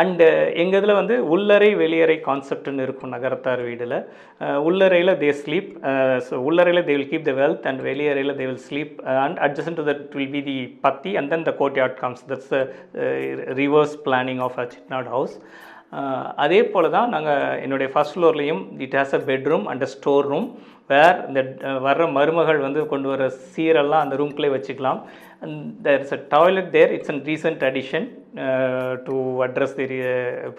and எங்கள் இதில் வந்து உள்ளறை வெளியறை கான்செப்ட்னு இருக்கும் நகரத்தார் வீடில் உள்ளறையில் they sleep so உள்ளறையில் they will keep the wealth and வெளியறையில் they will sleep and adjust to that will be the பத்தி and then the courtyard comes that's reverse planning of a Chettinad house ah அதே போல் தான் நாங்கள் என்னுடைய first ஃப்ளோர்லேயும் it has a bedroom and a store room where இந்த வர்ற மருமகள் வந்து கொண்டு வர சீரெல்லாம் அந்த ரூம்குள்ளே வச்சுக்கலாம். There is a toilet there it's an recent addition to address the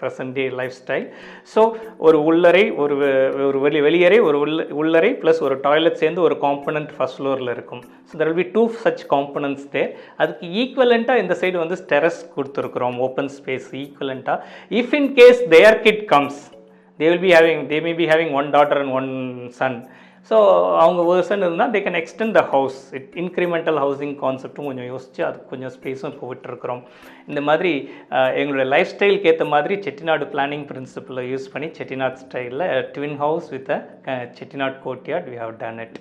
present day life style so ஒரு உள்ளறை ஒரு வெ- ஒரு வெளி வெளியறை ஒரு உள்ள உள்ளறை ப்ளஸ் ஒரு டாய்லெட் சேர்ந்து ஒரு காம்பனண்ட் ஃபஸ்ட் ஃப்ளோரில் இருக்கும். So there will be two such components there அதுக்கு ஈக்குவலண்ட்டாக இந்த சைடு வந்து ஸ்டெரஸ் கொடுத்துருக்குறோம். Open space ஈக்குவலண்ட்டாக if in case their kid comes they will be having they may be having one daughter and one son so அவங்க ஒரு இருந்தால் they can extend the house it incremental housing கான்செப்ட்டும் கொஞ்சம் யோசித்து அதுக்கு கொஞ்சம் ஸ்பேஸும் இப்போ விட்டுருக்குறோம். இந்த மாதிரி எங்களுடைய லைஃப் ஸ்டைலுக்கு ஏற்ற மாதிரி செட்டிநாடு பிளானிங் பிரின்சிபலை யூஸ் பண்ணி செட்டிநாட் ஸ்டைலில் twin house with a Chettinad courtyard we have done it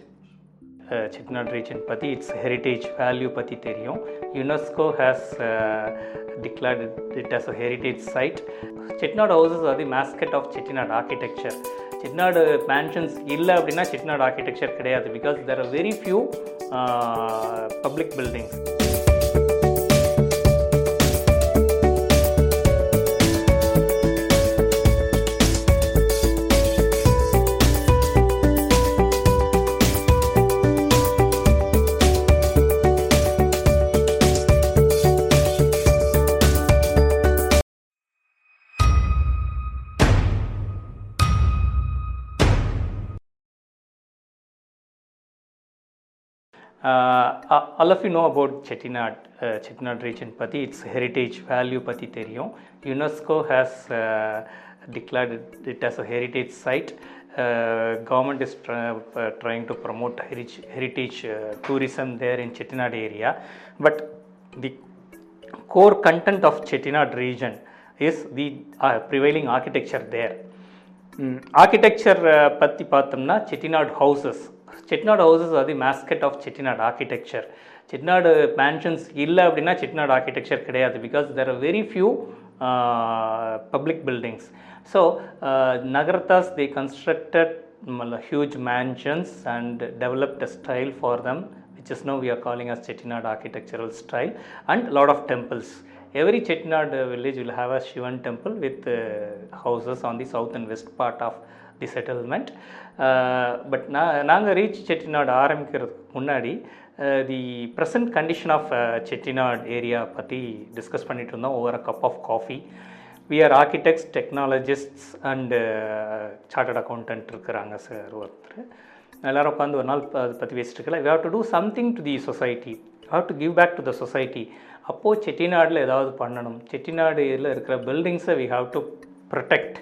Chettinad region பற்றி இட்ஸ் ஹெரிட்டேஜ் வேல்யூ பற்றி தெரியும். UNESCO has declared it as a heritage site Chettinad houses அது mascot of Chettinad architecture Chettinad mansions இல்லை அப்படின்னா Chettinad architecture கிடையாது because there are very few public buildings All of you know about Chettinad Chettinad region பற்றி it's heritage value பற்றி தெரியும் UNESCO has declared it as a heritage site government is trying to promote rich heritage tourism there in Chettinad area but the core content of Chettinad region is the uh, prevailing architecture there. Architecture பற்றி பார்த்தோம்னா Chettinad houses Chettinad houses அது mascot of Chettinad architecture Chettinad mansions இல்லை அப்படின்னா Chettinad architecture கிடையாது because there are very few public buildings so Nagarathas the constructed huge mansions and developed a style for them which is now we are calling as Chettinad architectural style and lot of temples. Every Chettinad uh, village will have a Shivan temple with uh, houses on the south and west part of the settlement but நான் நாங்கள் reach Chettinad ஆரம்பிக்கிறதுக்கு முன்னாடி the present condition of Chettinad area பற்றி discuss பண்ணிகிட்டு இருந்தோம் over a cup of coffee we are architects technologists and chartered accountant இருக்கிறாங்க sir ஒருத்தர். எல்லோரும் உட்காந்து ஒரு நாள் அதை பற்றி பேசிட்டு இருக்கல. We have to do something to the society how to give back to the society அப்போது செட்டிநாடில் ஏதாவது பண்ணணும். செட்டிநாடுல இருக்கிற பில்டிங்ஸை வி ஹாவ் டு ப்ரொடெக்ட்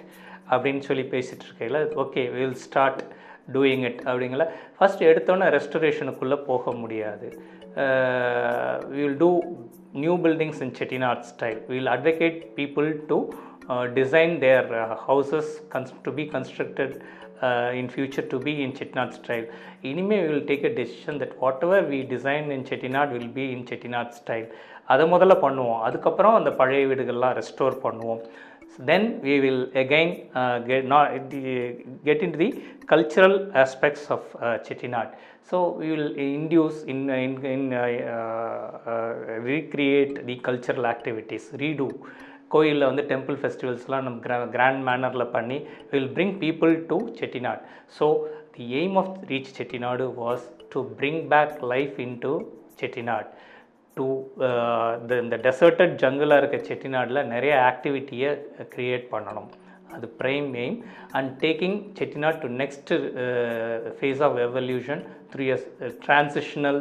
அப்படின்னு சொல்லி பேசிகிட்டு இருக்கையில் okay will start doing it அப்படிங்கள first எடுத்தோன்னே ரெஸ்டரேஷனுக்குள்ளே போக முடியாது. Will do new buildings in Chettinad style will advocate people to design their houses guns to be constructed in future to be in Chettinad style இனிமேல் will take a decision that whatever we design in Chettinad will be in Chettinad style அதை முதல்ல பண்ணுவோம். அதுக்கப்புறம் அந்த பழைய வீடுகள்லாம் restore பண்ணுவோம். தென் we will again uh, get, not, get into the cultural aspects of uh, Chettinad. So we will induce in, in, in uh, uh, recreate the cultural activities, redo. கோயிலில் வந்து டெம்பிள் ஃபெஸ்டிவல்ஸ்லாம் நம்ம கிரா கிராண்ட் மேனரில் பண்ணி will bring people to Chettinad so the aim of reach Chettinad was to bring back life into Chettinad to uh, இந்த டெசர்ட்டட் ஜங்கிளாக இருக்க செட்டிநாடில் நிறைய ஆக்டிவிட்டியை create பண்ணணும். அது prime aim and taking Chettinad to next phase of evolution three years transitional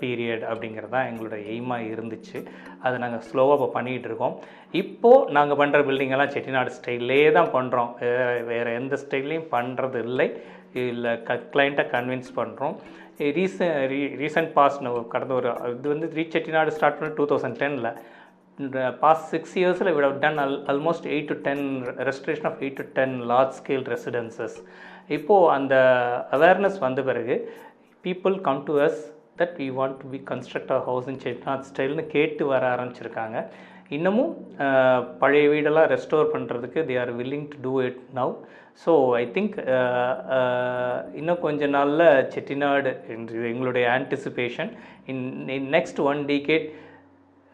period அப்படிங்கிறது தான் எங்களோட எய்மாக இருந்துச்சு. அதை நாங்கள் ஸ்லோவாக இப்போ பண்ணிகிட்டு இருக்கோம். இப்போது நாங்கள் பண்ணுற பில்டிங்கெல்லாம் செட்டிநாடு ஸ்டைல்லே தான் பண்ணுறோம் வேறு எந்த ஸ்டைல்லையும் பண்ணுறது இல்லை. இல்லை க கிளைண்ட்டை கன்வின்ஸ் பண்ணுறோம் ரீசன் ரீ ரீசன்ட் பாஸ்ட் கடந்த ஒரு இது வந்து ரீச் செட்டிநாடு ஸ்டார்ட் பண்ணி டூ தௌசண்ட் டெனில் பாஸ்ட் சிக்ஸ் இயர்ஸில் விட have done Al almost eight to ten restoration of eight to ten large scale residences இப்போது அந்த அவேர்னஸ் வந்த பிறகு people come to us that we want to be construct a house in Chettinad ஸ்டைல்னு கேட்டு வர ஆரம்பிச்சிருக்காங்க. இன்னமும் பழைய வீடெல்லாம் ரெஸ்டோர் பண்ணுறதுக்கு they are willing to do it now so I think இன்னும் கொஞ்ச நாளில் செட்டிநாடு என்று எங்களுடைய anticipation in in next one decade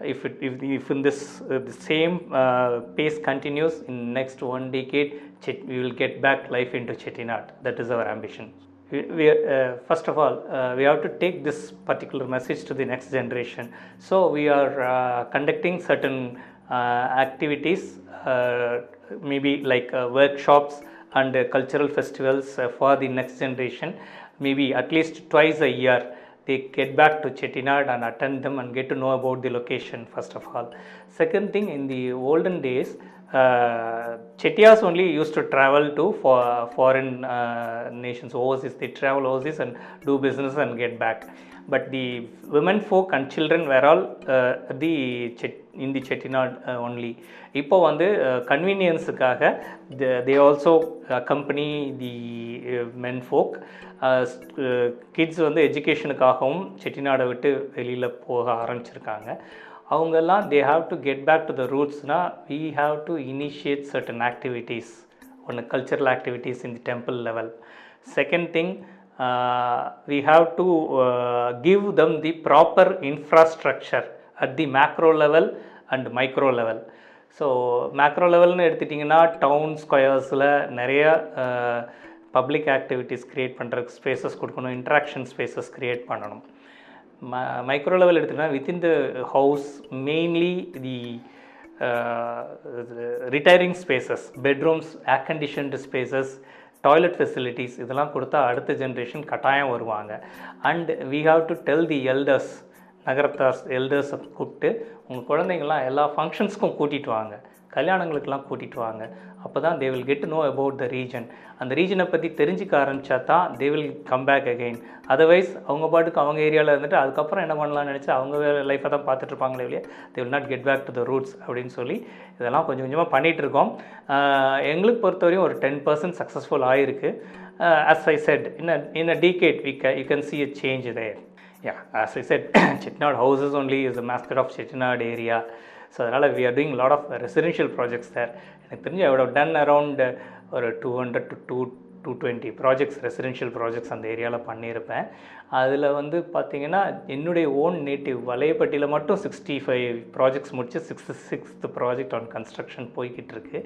if it if, if in this uh, the same uh, pace continues in next one decade Chet, we will get back life into Chettinad that is our ambition we, uh, first of all uh, we have to take this particular message to the next generation so we are uh, conducting certain uh, activities uh, maybe like uh, workshops and cultural festivals for the next generation maybe at least twice a year they get back to Chettinad and attend them and get to know about the location first of all. Second thing, in the olden days, uh, Chettias only used to travel to for foreign uh, nations overseas. They travel overseas and do business and get back. But the women folk and children were all uh, the Chet, in the Chettinad uh, only. இப்போ வந்து கன்வீனியன்ஸுக்காக they also accompany the menfolk kids வந்து எஜுகேஷனுக்காகவும் செட்டிநாடை விட்டு வெளியில் போக ஆரம்பிச்சிருக்காங்க அவங்கெல்லாம் they have to get back to the ரூட்ஸ்னால் we have to initiate certain activities ஒன்று cultural activities in the temple level second thing we have to give them the proper infrastructure at the macro level and micro level so macro லெவல்னு எடுத்துட்டிங்கன்னா town ஸ்கொயர்ஸில் நிறைய public activities create பண்ணுறதுக்கு spaces கொடுக்கணும் interaction spaces create பண்ணணும். Micro level எடுத்துக்கிட்டா within the house mainly the retiring spaces bedrooms air conditioned spaces toilet facilities இதெல்லாம் கொடுத்தா அடுத்த ஜென்ரேஷன் கட்டாயம் வருவாங்க. And we have to tell the elders Nagarathar எல்டர்ஸை கூப்பிட்டு உங்கள் குழந்தைங்கள்லாம் எல்லா ஃபங்க்ஷன்ஸ்க்கும் கூட்டிகிட்டு வாங்க. கல்யாணங்களுக்கெல்லாம் கூட்டிகிட்டு வாங்க. அப்போ தான் they will get know about the region அந்த ரீஜனை பற்றி தெரிஞ்சுக்க ஆரம்பித்தா தான் they will come back again otherwise அவங்க பாட்டுக்கு அவங்க ஏரியாவில் இருந்துட்டு அதுக்கப்புறம் என்ன பண்ணலாம்னு நினச்சி அவங்க லைஃப்பை தான் பார்த்துட்டு இருப்பாங்களே இல்லையா they will not get back to the roots அப்படின்னு சொல்லி இதெல்லாம் கொஞ்சம் கொஞ்சமாக பண்ணிகிட்டு இருக்கோம். எங்களுக்கு பொறுத்தவரையும் ஒரு டென் பர்சன்ட் சக்ஸஸ்ஃபுல் ஆகிருக்கு as I said in in a decade we க you can see a change there yeah as i said chettinad houses only is the mascot of chettinad area. So அதனால் we are doing lot of residential projects sir எனக்கு தெரிஞ்சு I would done around uh, ஒரு two hundred to two two twenty projects residential projects அந்த ஏரியாவில் பண்ணியிருப்பேன். அதில் வந்து பார்த்திங்கன்னா என்னுடைய ஓன் நேட்டிவ் வலையப்பட்டியில் மட்டும் சிக்ஸ்டி ஃபைவ் ப்ராஜெக்ட்ஸ் முடிச்சு sixth sixth project on construction போய்கிட்டு இருக்கு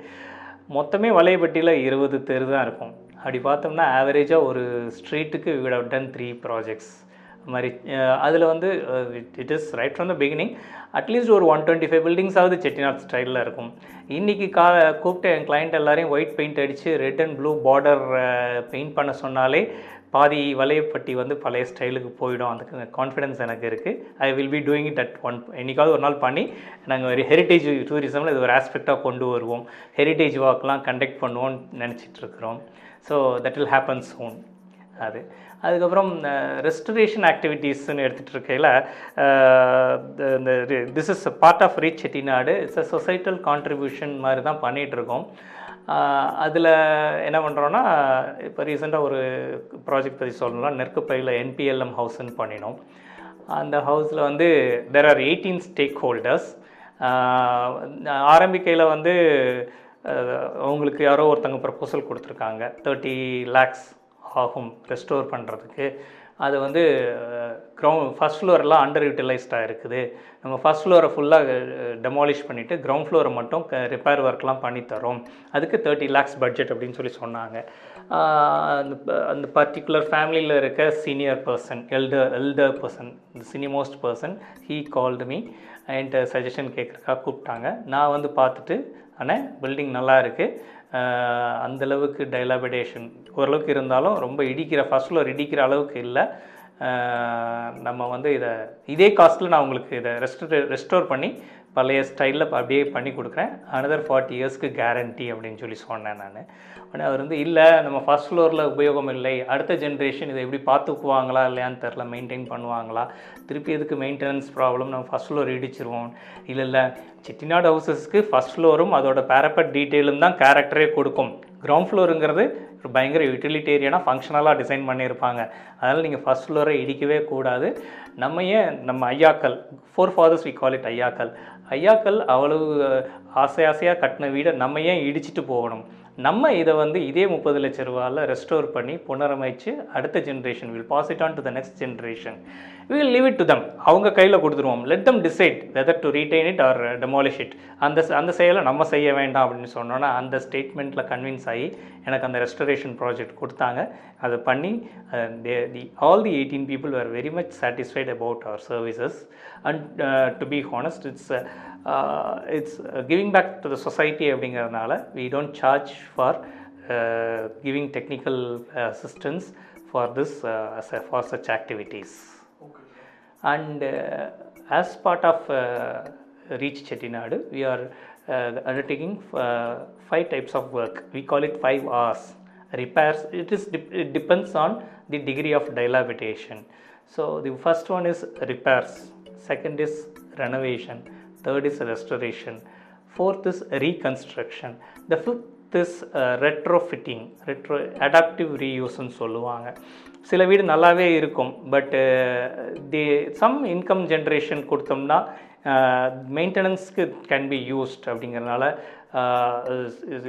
மொத்தமே வலையப்பட்டியில் இருபது தெரு தான் இருக்கும். அப்படி பார்த்தோம்னா ஆவரேஜாக ஒரு ஸ்ட்ரீட்டுக்கு வீட் டன் த்ரீ ப்ராஜெக்ட்ஸ் மாதிரி. அதில் வந்து it is right from the beginning at least ஒரு ஒன் டுவெண்ட்டி ஃபைவ் பில்டிங்ஸாவது செட்டிநாட் ஸ்டைலில் இருக்கும். இன்றைக்கி கா கூப்பிட்டு என் கிளைண்ட் எல்லாரையும் ஒயிட் பெயிண்ட் அடித்து red and blue border paint பண்ண சொன்னாலே பாதி வலையப்பட்டி வந்து பழைய ஸ்டைலுக்கு போயிடும். அதுக்கு கான்ஃபிடன்ஸ் எனக்கு இருக்குது I will be doing it at one என்றைக்காவது ஒரு நாள் பண்ணி நாங்கள் ஒரு ஹெரிட்டேஜ் டூரிசமில் இது ஒரு ஆஸ்பெக்டாக கொண்டு வருவோம். ஹெரிட்டேஜ் வாக்லாம் கண்டக்ட் பண்ணுவோம்னு நினச்சிட்ருக்குறோம் so that will happen soon அது. அதுக்கப்புறம் ரெஸ்டரேஷன் ஆக்டிவிட்டீஸ்ன்னு எடுத்துகிட்டு இருக்கையில் இந்த this is part of Reach Chettinad it's a societal contribution மாதிரி தான் பண்ணிகிட்ருக்கோம் அதில் என்ன பண்ணுறோன்னா இப்போ ரீசெண்டாக ஒரு ப்ராஜெக்ட் பற்றி சொல்லணும்னா நெற்குப்பையில் என்பிஎல்எம் ஹவுஸ்ன்னு பண்ணினோம். அந்த ஹவுஸில் வந்து there are eighteen stakeholders ஆரம்பிக்கையில் வந்து அவங்களுக்கு யாரோ ஒருத்தங்க ப்ரப்போசல் கொடுத்துருக்காங்க. தேர்ட்டி லேக்ஸ் ஆகும் ரெஸ்டோர் பண்ணுறதுக்கு அது வந்து கிரவுண்ட் ஃபஸ்ட் ஃப்ளோரெல்லாம் அண்டர் யூட்டிலைஸ்டாக இருக்குது. நம்ம ஃபஸ்ட் ஃப்ளோரை ஃபுல்லாக டெமாலிஷ் பண்ணிவிட்டு கிரவுண்ட் ஃப்ளோரை மட்டும் ரிப்பேர் ஒர்க்லாம் பண்ணித்தரோம் அதுக்கு தேர்ட்டி லேக்ஸ் பட்ஜெட் அப்படின்னு சொல்லி சொன்னாங்க. அந்த ப- அந்த பர்டிகுலர் ஃபேமிலியில் இருக்க senior person elder elder person senior most person he called me என்கிட்ட சஜஷன் கேட்குறக்கா கூப்பிட்டாங்க. நான் வந்து பார்த்துட்டு ஆனால் பில்டிங் நல்லா இருக்குது அந்தளவுக்கு டைலாபிடேஷன் ஓரளவுக்கு இருந்தாலும் ரொம்ப இடிக்கிற ஃபஸ்ட் ஃப்ளோர் இடிக்கிற அளவுக்கு இல்லை. நம்ம வந்து இதை இதே காஸ்ட்டில் நான் உங்களுக்கு இதை ரெஸ்டோ ரெஸ்டோர் பண்ணி பழைய ஸ்டைலில் அப்படியே பண்ணி கொடுக்குறேன். அனதர் ஃபார்ட்டி இயர்ஸ்க்கு கேரண்டி அப்படின்னு சொல்லி சொன்னேன் நான். ஆனால் அவர் வந்து இல்லை நம்ம ஃபர்ஸ்ட் ஃப்ளோரில் உபயோகம் இல்லை. அடுத்த ஜென்ரேஷன் இதை எப்படி பார்த்துக்குவாங்களா? இல்லையான்னு தெரில மெயின்டைன் பண்ணுவாங்களா? திருப்பி எதுக்கு மெயின்டெனன்ஸ் ப்ராப்ளம் நம்ம ஃபர்ஸ்ட் ஃப்ளோர் இடிச்சிருவோம். இல்லை இல்லை. செட்டிநாடு ஹவுசஸ்க்கு ஃபஸ்ட் ஃப்ளோரும் அதோட பேரப்பட் டீட்டெயிலும் தான் கேரக்டரே கொடுக்கும். கிரவுண்ட் ஃப்ளோருங்கிறது ஒரு பயங்கர யூட்டிலிட்டேரியனாக ஃபங்க்ஷனலாக டிசைன் பண்ணியிருப்பாங்க. அதனால் நீங்கள் ஃபர்ஸ்ட் ஃப்ளோரை இடிக்கவே கூடாது. நம்ம ஏன் நம்ம ஐயாக்கள் forefathers we call it ஐயாக்கள். ஐயாக்கள் அவ்வளவு ஆசை ஆசையாக கட்டின வீடை நம்ம ஏன் இடிச்சிட்டு போகணும்? நம்ம இதை வந்து இதே முப்பது லட்ச ரூபாவில் ரெஸ்டோர் பண்ணி புனரமைச்சு அடுத்த generation will pass it on to the next generation will leave it to them அவங்க கையில் கொடுத்துருவோம். Let them decide whether to retain it or demolish it அந்த அந்த செயலை நம்ம செய்ய வேண்டாம் அப்படின்னு சொன்னோன்னா அந்த ஸ்டேட்மெண்ட்டில் கன்வின்ஸ் ஆகி எனக்கு அந்த ரெஸ்டரேஷன் ப்ராஜெக்ட் கொடுத்தாங்க. அதை பண்ணி the all the eighteen people are very much satisfied about our services and to be honest it's it's giving back to the society அப்படிங்கிறதுனால we don't charge for giving technical assistance for this for such activities and uh, as part of uh, reach chettinadu we are uh, undertaking uh, five types of work we call it five r's repairs it is dep- it depends on the degree of dilapidation so the first one is repairs second is renovation third is restoration fourth is reconstruction the fifth is uh, retrofitting retro adaptive reuse ன்னு சொல்லுவாங்க சில வீடு நல்லாவே இருக்கும் பட்டு தி some income generation கொடுத்தோம்னா மெயின்டெனன்ஸ்க்கு can be used அப்படிங்கிறனால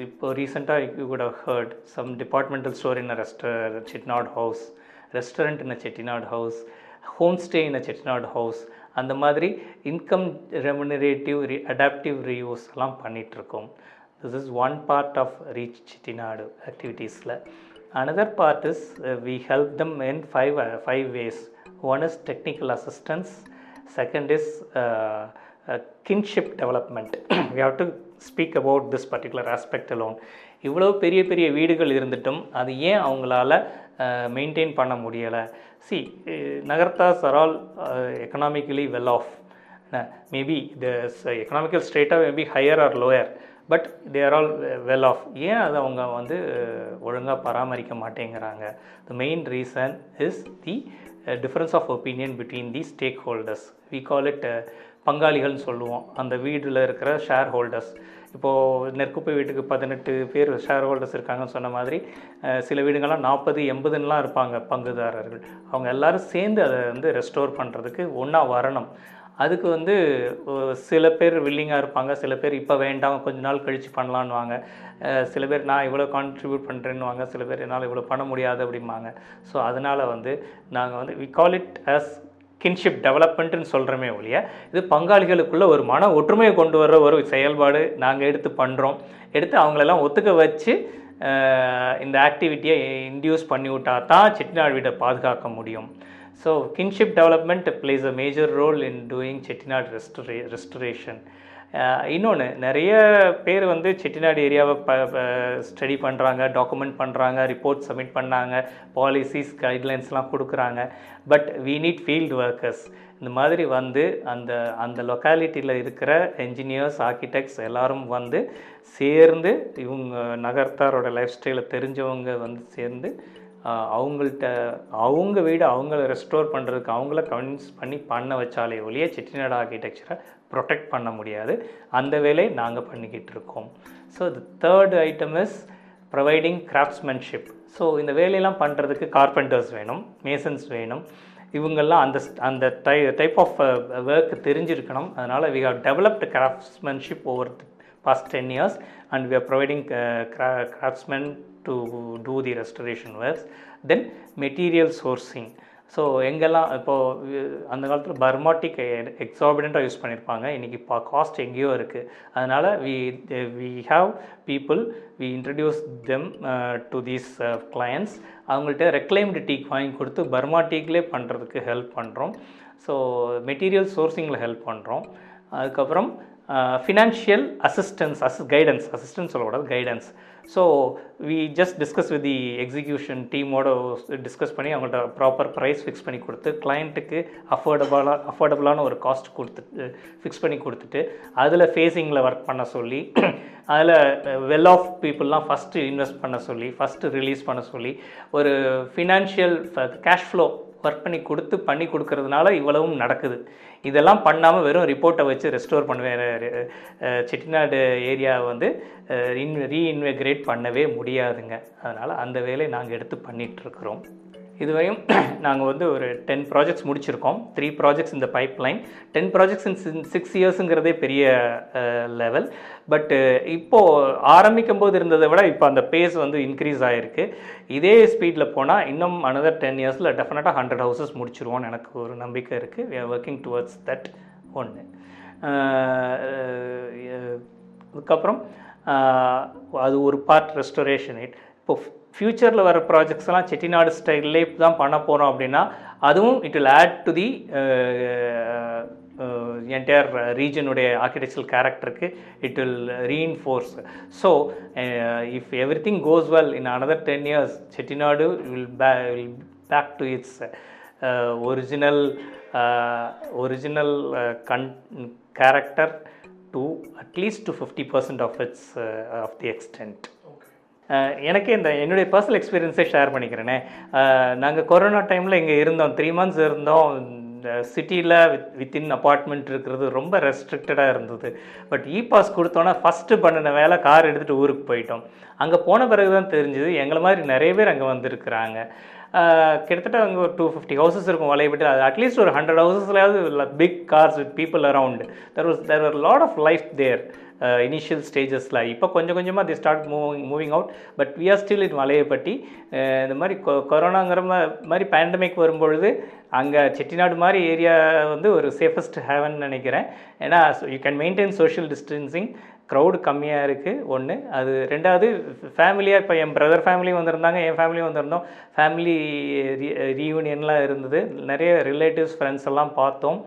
இப்போ ரீசெண்டாக you could have heard some departmental store in a restore Chettinad house restaurant in a Chettinad house home stay in a Chettinad house அந்த மாதிரி இன்கம் ரெமினரேட்டிவ் ரி adaptive reuse எல்லாம் பண்ணிகிட்ருக்கோம் this is one part of Reach Chettinad ஆக்டிவிட்டீஸில் another part is uh, we help them five five, uh, five ways. One is technical assistance, second is uh, kinship development. Speak about this particular aspect alone இவ்வளோ பெரிய பெரிய வீடுகள் இருந்துட்டும் அது ஏன் அவங்களால maintain பண்ண முடியலை see Nagarathars are all economically well off maybe the economical ஸ்டேட்டாக maybe higher or lower but they are all well off ஏன் அதை அவங்க வந்து uh, ஒழுங்காக பராமரிக்க மாட்டேங்கிறாங்க? The main reason is the difference of opinion between the stakeholders we call it பங்காளிகள்னு சொல்லுவோம். அந்த வீட்டில் இருக்கிற ஷேர் ஹோல்டர்ஸ் இப்போது நெற்குப்பை வீட்டுக்கு பதினெட்டு பேர் ஷேர் ஹோல்டர்ஸ் இருக்காங்கன்னு சொன்ன மாதிரி uh, சில வீடுங்கள்லாம் நாற்பது எண்பதுன்னெலாம் இருப்பாங்க பங்குதாரர்கள். அவங்க எல்லாரும் சேர்ந்து அதை வந்து ரெஸ்டோர் பண்ணுறதுக்கு ஒன்றா வரணும். அதுக்கு வந்து சில பேர் வில்லிங்காக இருப்பாங்க. சில பேர் இப்போ வேண்டாம் கொஞ்ச நாள் கழித்து பண்ணலான்னுவாங்க. சில பேர் நான் இவ்வளோ கான்ட்ரிபியூட் பண்ணுறேன்னுவாங்க சில பேர் என்னால் இவ்வளோ பண்ண முடியாது அப்படிம்பாங்க. ஸோ அதனால் வந்து நாங்கள் வந்து we call it as kinship டெவலப்மெண்ட்டுன்னு சொல்கிறோமே ஒழிய இது பங்காளிகளுக்குள்ள ஒரு மன ஒற்றுமையை கொண்டு வர ஒரு செயல்பாடு நாங்கள் எடுத்து பண்ணுறோம் எடுத்து அவங்களெல்லாம் ஒத்துக்க வச்சு இந்த ஆக்டிவிட்டியை இன்டியூஸ் பண்ணி விட்டா தான் செட்டிநாடு வீட்டை பாதுகாக்க முடியும். So kinship development plays a major role in doing Chettinad ரெஸ்டரே restoration இன்னொன்று நிறைய பேர் வந்து செட்டிநாடு ஏரியாவை ப ஸ்டடி பண்ணுறாங்க டாக்குமெண்ட் பண்ணுறாங்க ரிப்போர்ட் சப்மிட் பண்ணாங்க பாலிசிஸ் கைட்லைன்ஸ்லாம் கொடுக்குறாங்க. But we need field workers இந்த மாதிரி வந்து அந்த அந்த லொக்காலிட்டியில் இருக்கிற என்ஜினியர்ஸ் ஆர்கிடெக்ட்ஸ் எல்லோரும் வந்து சேர்ந்து இவங்க நகர்த்தாரோட லைஃப் ஸ்டைலை தெரிஞ்சவங்க வந்து சேர்ந்து அவங்கள்ட்ட அவங்க வீடு அவங்கள ரெஸ்டோர் பண்ணுறதுக்கு அவங்கள கன்வின்ஸ் பண்ணி பண்ண வச்சாலே ஒழிய செட்டிநாடு ஆர்கிடெக்சரை ப்ரொடெக்ட் பண்ண முடியாது. அந்த வேலையை நாங்கள் பண்ணிக்கிட்டு இருக்கோம். So the third item is providing craftsmanship so இந்த வேலையெல்லாம் பண்ணுறதுக்கு கார்பெண்டர்ஸ் வேணும் மேசன்ஸ் வேணும். இவங்கெல்லாம் அந்த அந்த டை டைப் ஆஃப் ஒர்க் தெரிஞ்சிருக்கணும். அதனால் we have developed craftsmanship over past ten years and we are providing craftsman to do the restoration works then material sourcing so எங்கெல்லாம் இப்போது அந்த காலத்தில் பர்மாட்டிக் எக்ஸாபிடண்ட்டாக யூஸ் பண்ணியிருப்பாங்க இன்றைக்கி இப்போ காஸ்ட் எங்கேயோ இருக்குது அதனால் we we have people we introduce them to these clients அவங்கள்ட்ட ரெக்ளைம்டு டீக் வாங்கி கொடுத்து பர்மா பண்ணுறதுக்கு ஹெல்ப் பண்ணுறோம் ஸோ மெட்டீரியல் சோர்சிங்கில் ஹெல்ப் பண்ணுறோம் அதுக்கப்புறம் financial assistance Aziz guidance assistance சொல்லக்கூடாது guidance so we just discuss with the execution டீமோட டிஸ்கஸ் பண்ணி அவங்கள்ட்ட ப்ராப்பர் ப்ரைஸ் ஃபிக்ஸ் பண்ணி கொடுத்து கிளையண்ட்டுக்கு அஃபோர்டபுளாக அஃபோர்டபுளான ஒரு காஸ்ட் கொடுத்து ஃபிக்ஸ் பண்ணி கொடுத்துட்டு அதில் ஃபேஸிங்கில் ஒர்க் பண்ண சொல்லி அதில் வெல் ஆஃப் பீப்புளெலாம் ஃபஸ்ட்டு இன்வெஸ்ட் பண்ண சொல்லி ஃபஸ்ட்டு ரிலீஸ் பண்ண சொல்லி ஒரு ஃபினான்ஷியல் கேஷ் ஃப்ளோ ஒர்க் பண்ணி கொடுத்து பண்ணி கொடுக்கறதுனால இவ்வளவும் நடக்குது. இதெல்லாம் பண்ணாமல் வெறும் ரிப்போர்ட்டை வச்சு ரெஸ்டோர் பண்ணுவேன். செட்டிநாடு ஏரியா வந்து இன் ரீஇன்வெக்ரேட் பண்ணவே முடியாதுங்க. அதனால் அந்த வேலையை நாங்கள் எடுத்து பண்ணிகிட்ருக்குறோம் இதுவரையும் நாங்கள் வந்து ஒரு டென் ப்ராஜெக்ட்ஸ் முடிச்சிருக்கோம். த்ரீ ப்ராஜெக்ட்ஸ் இந்த pipeline ten projects in six இயர்ஸுங்கிறதே பெரிய லெவல் பட்டு இப்போது ஆரம்பிக்கும் போது இருந்ததை விட இப்போ அந்த பேஸ் வந்து இன்க்ரீஸ் ஆகிருக்கு இதே ஸ்பீடில் போனால் இன்னும் அனதர் டென் இயர்ஸில் டெஃபினட்டாக ஹண்ட்ரட் ஹவுசஸ் முடிச்சிருவோம்னு எனக்கு ஒரு நம்பிக்கை இருக்குது we are working towards that ஒன்று அதுக்கப்புறம் அது ஒரு பார்ட் ரெஸ்டரேஷன் இட் இப்போ ஃப்யூச்சரில் வர ப்ராஜெக்ட்ஸ்லாம் செட்டிநாடு ஸ்டைல்லே தான் பண்ண போகிறோம் அப்படின்னா அதுவும் it will add to the entire ரீஜனுடைய architectural கேரக்டருக்கு it will reinforce so if everything goes well in another ten years Chettinad will pay will back to its original original gun character to at least to fifty percent of its of the extent எனக்கே இந்த என்னுடைய personal எக்ஸ்பீரியன்ஸே share பண்ணிக்கிறேனே. நாங்கள் corona டைமில் இங்கே இருந்தோம். Three months இருந்தோம். இந்த சிட்டியில் வித் வித்தின் அப்பார்ட்மெண்ட் இருக்கிறது ரொம்ப ரெஸ்ட்ரிக்டடாக இருந்தது. பட் இ பாஸ் கொடுத்தோன்னா ஃபஸ்ட்டு பண்ணின வேலை கார் எடுத்துகிட்டு ஊருக்கு போயிட்டோம். அங்கே போன பிறகு தான் தெரிஞ்சுது எங்களை மாதிரி நிறைய பேர் அங்கே வந்திருக்கிறாங்க. கிட்டத்தட்ட அங்கே ஒரு டூ ஃபிஃப்டி ஹவுசஸ் இருக்கும் வலையப்பட்டு அது அட்லீஸ்ட் ஒரு hundred ஹவுசஸ்லையாவது big cars with people around there was there are lot of life there Uh, initial ஸ்டேஜஸில் இப்போ கொஞ்சம் கொஞ்சமாக the start moving moving out but we are still in Malayappatti. Uh, இந்த மாதிரி கொ கொரோனாங்கிற மாதிரி பேண்டமிக் வரும்பொழுது அங்கே செட்டிநாடு மாதிரி ஏரியா வந்து ஒரு சேஃபஸ்ட் ஹேவன் நினைக்கிறேன். ஏன்னா you can maintain social distancing crowd கம்மியாக இருக்குது ஒன்று அது ரெண்டாவது ஃபேமிலியாக இப்போ என் பிரதர் ஃபேமிலியும் வந்திருந்தாங்க என் ஃபேமிலியும் வந்திருந்தோம். ஃபேமிலி ரீயூனியன்லாம் இருந்தது. நிறைய ரிலேட்டிவ்ஸ் ஃப்ரெண்ட்ஸ் எல்லாம் பார்த்தோம்.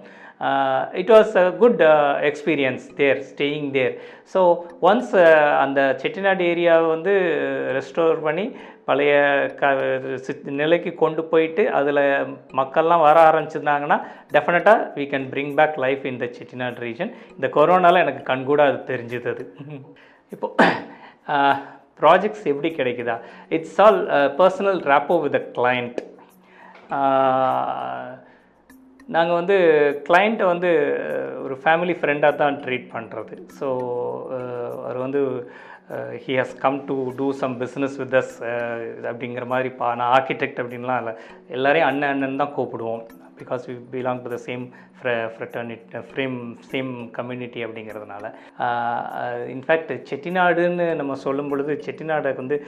It was a good experience there staying there so once அந்த செட்டிநாடு ஏரியாவை வந்து uh, ரெஸ்டோர் பண்ணி பழைய க நிலைக்கு கொண்டு போயிட்டு அதில் மக்கள்லாம் வர ஆரம்பிச்சிருந்தாங்கன்னா டெஃபினட்டாக we can bring back life in the Chettinad region இந்த கொரோனாவில் எனக்கு கண்கூட அது தெரிஞ்சுது. அது இப்போ uh, ப்ராஜெக்ட்ஸ் எப்படி கிடைக்குதா? It's all personal rapport with a client நாங்கள் வந்து கிளைண்ட்டை வந்து ஒரு ஃபேமிலி ஃப்ரெண்டாக தான் ட்ரீட் பண்ணுறது ஸோ அவர் வந்து he has come to do some business with us அப்படிங்கிற மாதிரி பா நான் ஆர்கிடெக்ட் அப்படின்லாம் இல்லை. எல்லாரையும் அண்ணன் அண்ணன் தான் கூப்பிடுவோம். Because we belong to the same fraternity from same community அப்படிங்கிறதுனால. இன்ஃபேக்ட் செட்டிநாடுன்னு நம்ம சொல்லும் பொழுது செட்டிநாடை வந்து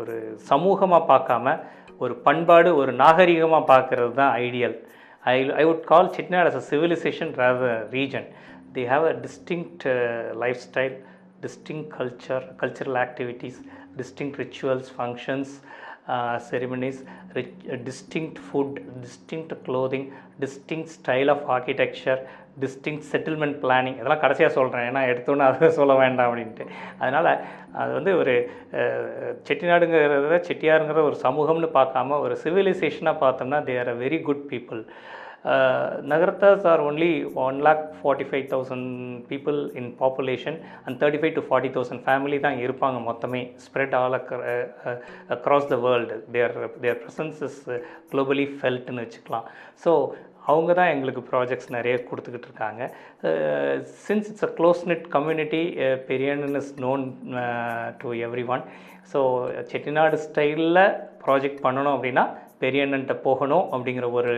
ஒரு சமூகமாக பார்க்காம ஒரு பண்பாடு ஒரு நாகரிகமாக பார்க்கறது தான் ideal I, I would call Chettinad as a civilization rather than a region. They have a distinct uh, lifestyle, distinct culture, cultural activities, distinct rituals, functions, uh, ceremonies, rich, uh, distinct food, distinct clothing, distinct style of architecture, distinct settlement planning இதெல்லாம் கடைசியாக சொல்கிறேன் ஏன்னா எடுத்தோன்னே அதை சொல்ல வேண்டாம் அப்படின்ட்டு. அதனால் அது வந்து ஒரு செட்டிநாடுங்கிறத செட்டியாருங்கிற ஒரு சமூகம்னு பார்க்காம ஒரு சிவிலைசேஷனாக பார்த்தோம்னா they are a very good people Nagarathas are only one lakh forty five thousand people in population and thirty five to forty thousand family தான் இருப்பாங்க மொத்தமே. Spread all across the world their their presence is globally ஃபெல்ட்னு வச்சுக்கலாம். So அவங்க தான் எங்களுக்கு projects நிறைய கொடுத்துக்கிட்டு இருக்காங்க. Since it's a close knit community Periyan is known to everyone so Chettinad ஸ்டைலில் ப்ராஜெக்ட் பண்ணணும் அப்படின்னா பெரியண்ணன்ட்ட போகணும் அப்படிங்கிற ஒரு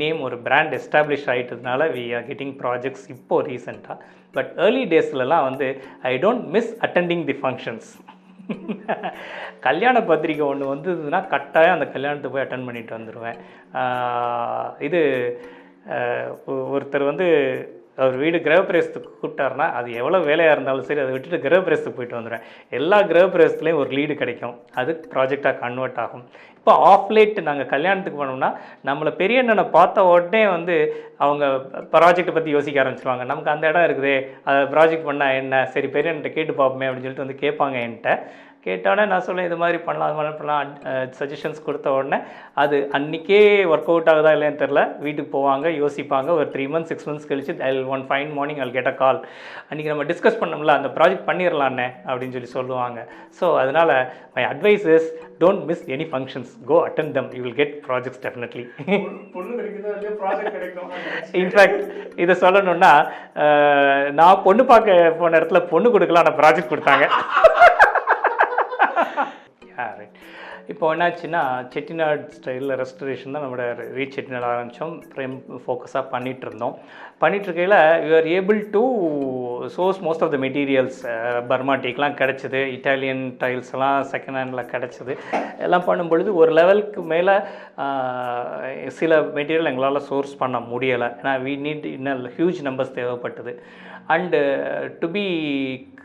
நேம் ஒரு பிராண்ட் எஸ்டாப்ளிஷ் ஆகிட்டதுனால வி ஆர் கெட்டிங் ப்ராஜெக்ட்ஸ் இப்போ ரீசெண்டாக பட் ஏர்லி டேஸ்லலாம் வந்து I don't miss attending the functions கல்யாண பத்திரிக்கை ஒன்று வந்ததுன்னா கட்டாயம் அந்த கல்யாணத்தை போய் அட்டன் பண்ணிட்டு வந்துடுவேன் இது ஒருத்தர் வந்து அவர் வீடு கிரகப்பிரவேசத்துக்கு கூப்பிட்டாருன்னா அது எவ்வளோ வேலையாக இருந்தாலும் சரி அதை விட்டுட்டு கிரகப்பிரவேசத்துக்கு போயிட்டு வந்துடுவேன். எல்லா கிரகப்பிரவேசத்துலேயும் ஒரு லீடு கிடைக்கும். அது ப்ராஜெக்டாக கன்வெர்ட் ஆகும். இப்போ ஆஃப் லேட் நாங்கள் கல்யாணத்துக்கு போனோம்னா நம்மளை பெரிய அண்ணனை பார்த்த உடனே வந்து அவங்க ப்ராஜெக்ட்டை பற்றி யோசிக்க ஆரம்பிச்சிருவாங்க. நமக்கு அந்த இடம் இருக்குதே அதை ப்ராஜெக்ட் பண்ணால் என்ன? சரி பெரிய அண்ணன் கேட்டு பார்ப்போமே அப்படின்னு சொல்லிட்டு வந்து கேட்பாங்க என்கிட்ட. கேட்டோடனே நான் சொல்லேன் இது மாதிரி பண்ணலாம் அது மாதிரி பண்ணலாம் சஜஷன்ஸ் கொடுத்த உடனே அது அன்றைக்கே ஒர்க் அவுட் ஆகுதா இல்லையான்னு தெரில வீட்டுக்கு போவாங்க யோசிப்பாங்க. ஒரு த்ரீ மந்த்ஸ் சிக்ஸ் மந்த்ஸ் கழிச்சு I one fine morning I'll get a call அன்றைக்கி நம்ம டிஸ்கஸ் பண்ணோம்ல அந்த ப்ராஜெக்ட் பண்ணிடலான்னே அப்படின்னு சொல்லி சொல்லுவாங்க. ஸோ அதனால் my advice is don't miss any functions go attend them you will get projects definitely in fact இதை சொல்லணும்னா நான் பொண்ணு பார்க்க போன இடத்துல பொண்ணு கொடுக்கலாம் ஆனால் ப்ராஜெக்ட் கொடுத்தாங்க. ரைட் இப்போ என்னாச்சுன்னா செட்டிநாடு ஸ்டைலில் ரெஸ்டரேஷன் தான் நம்மளோட ரீச் செட்டிநாடு ஆரம்பித்தோம் ஃப்ரேம் ஃபோக்கஸாக பண்ணிகிட்டு இருந்தோம் பண்ணிட்டு இருக்கையில் you are able to source most of the materials Burma டீக்லாம் கிடச்சிது இட்டாலியன் டைல்ஸ் எல்லாம் செகண்ட் ஹேண்டில் கிடச்சிது. எல்லாம் பண்ணும்பொழுது ஒரு லெவலுக்கு மேலே சில மெட்டீரியல் எங்களால் சோர்ஸ் பண்ண முடியலை. ஏன்னா வி நீட் இன்னும் ஹியூஜ் நம்பர்ஸ் தேவைப்பட்டது. அண்டு டு பி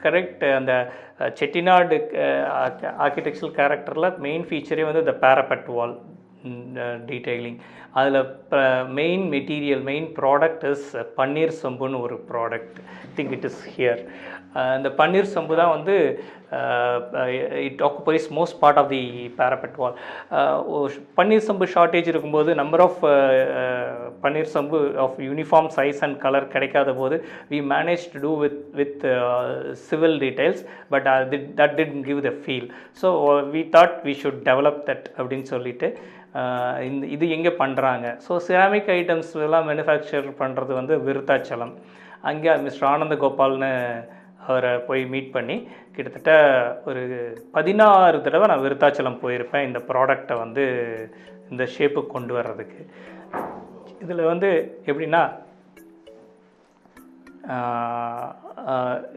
கரெக்ட் அந்த செட்டிநாடு ஆர்கிடெக்சரல் கேரக்டரில் மெயின் ஃபீச்சரே வந்து இந்த பேரபெட் வால் டீட்டெயிலிங் அதில் main material main product is பன்னீர் சொம்புன்னு ஒரு product think it is here இந்த பன்னீர் சம்பு தான் வந்து it occupies most part of the parapet wall பன்னீர் சம்பு ஷார்ட்டேஜ் இருக்கும்போது நம்பர் ஆஃப் பன்னீர் சம்பு of uniform size and colour கிடைக்காத போது we manage to do with with civil details but that did give the feel so we thought we should develop that அப்படின்னு சொல்லிட்டு இந்த இது எங்கே பண்ணுறாங்க ஸோ சிராமிக் ஐட்டம்ஸ் எல்லாம் மேனுஃபேக்சர் பண்ணுறது வந்து விருத்தாச்சலம். அங்கே மிஸ்டர் ஆனந்த கோபால்னு அவரை போய் மீட் பண்ணி கிட்டத்தட்ட ஒரு பதினாறு தடவை நான் விருத்தாச்சலம் போயிருப்பேன் இந்த ப்ராடக்டை வந்து இந்த ஷேப்புக்கு கொண்டு வர்றதுக்கு. இதில் வந்து எப்படின்னா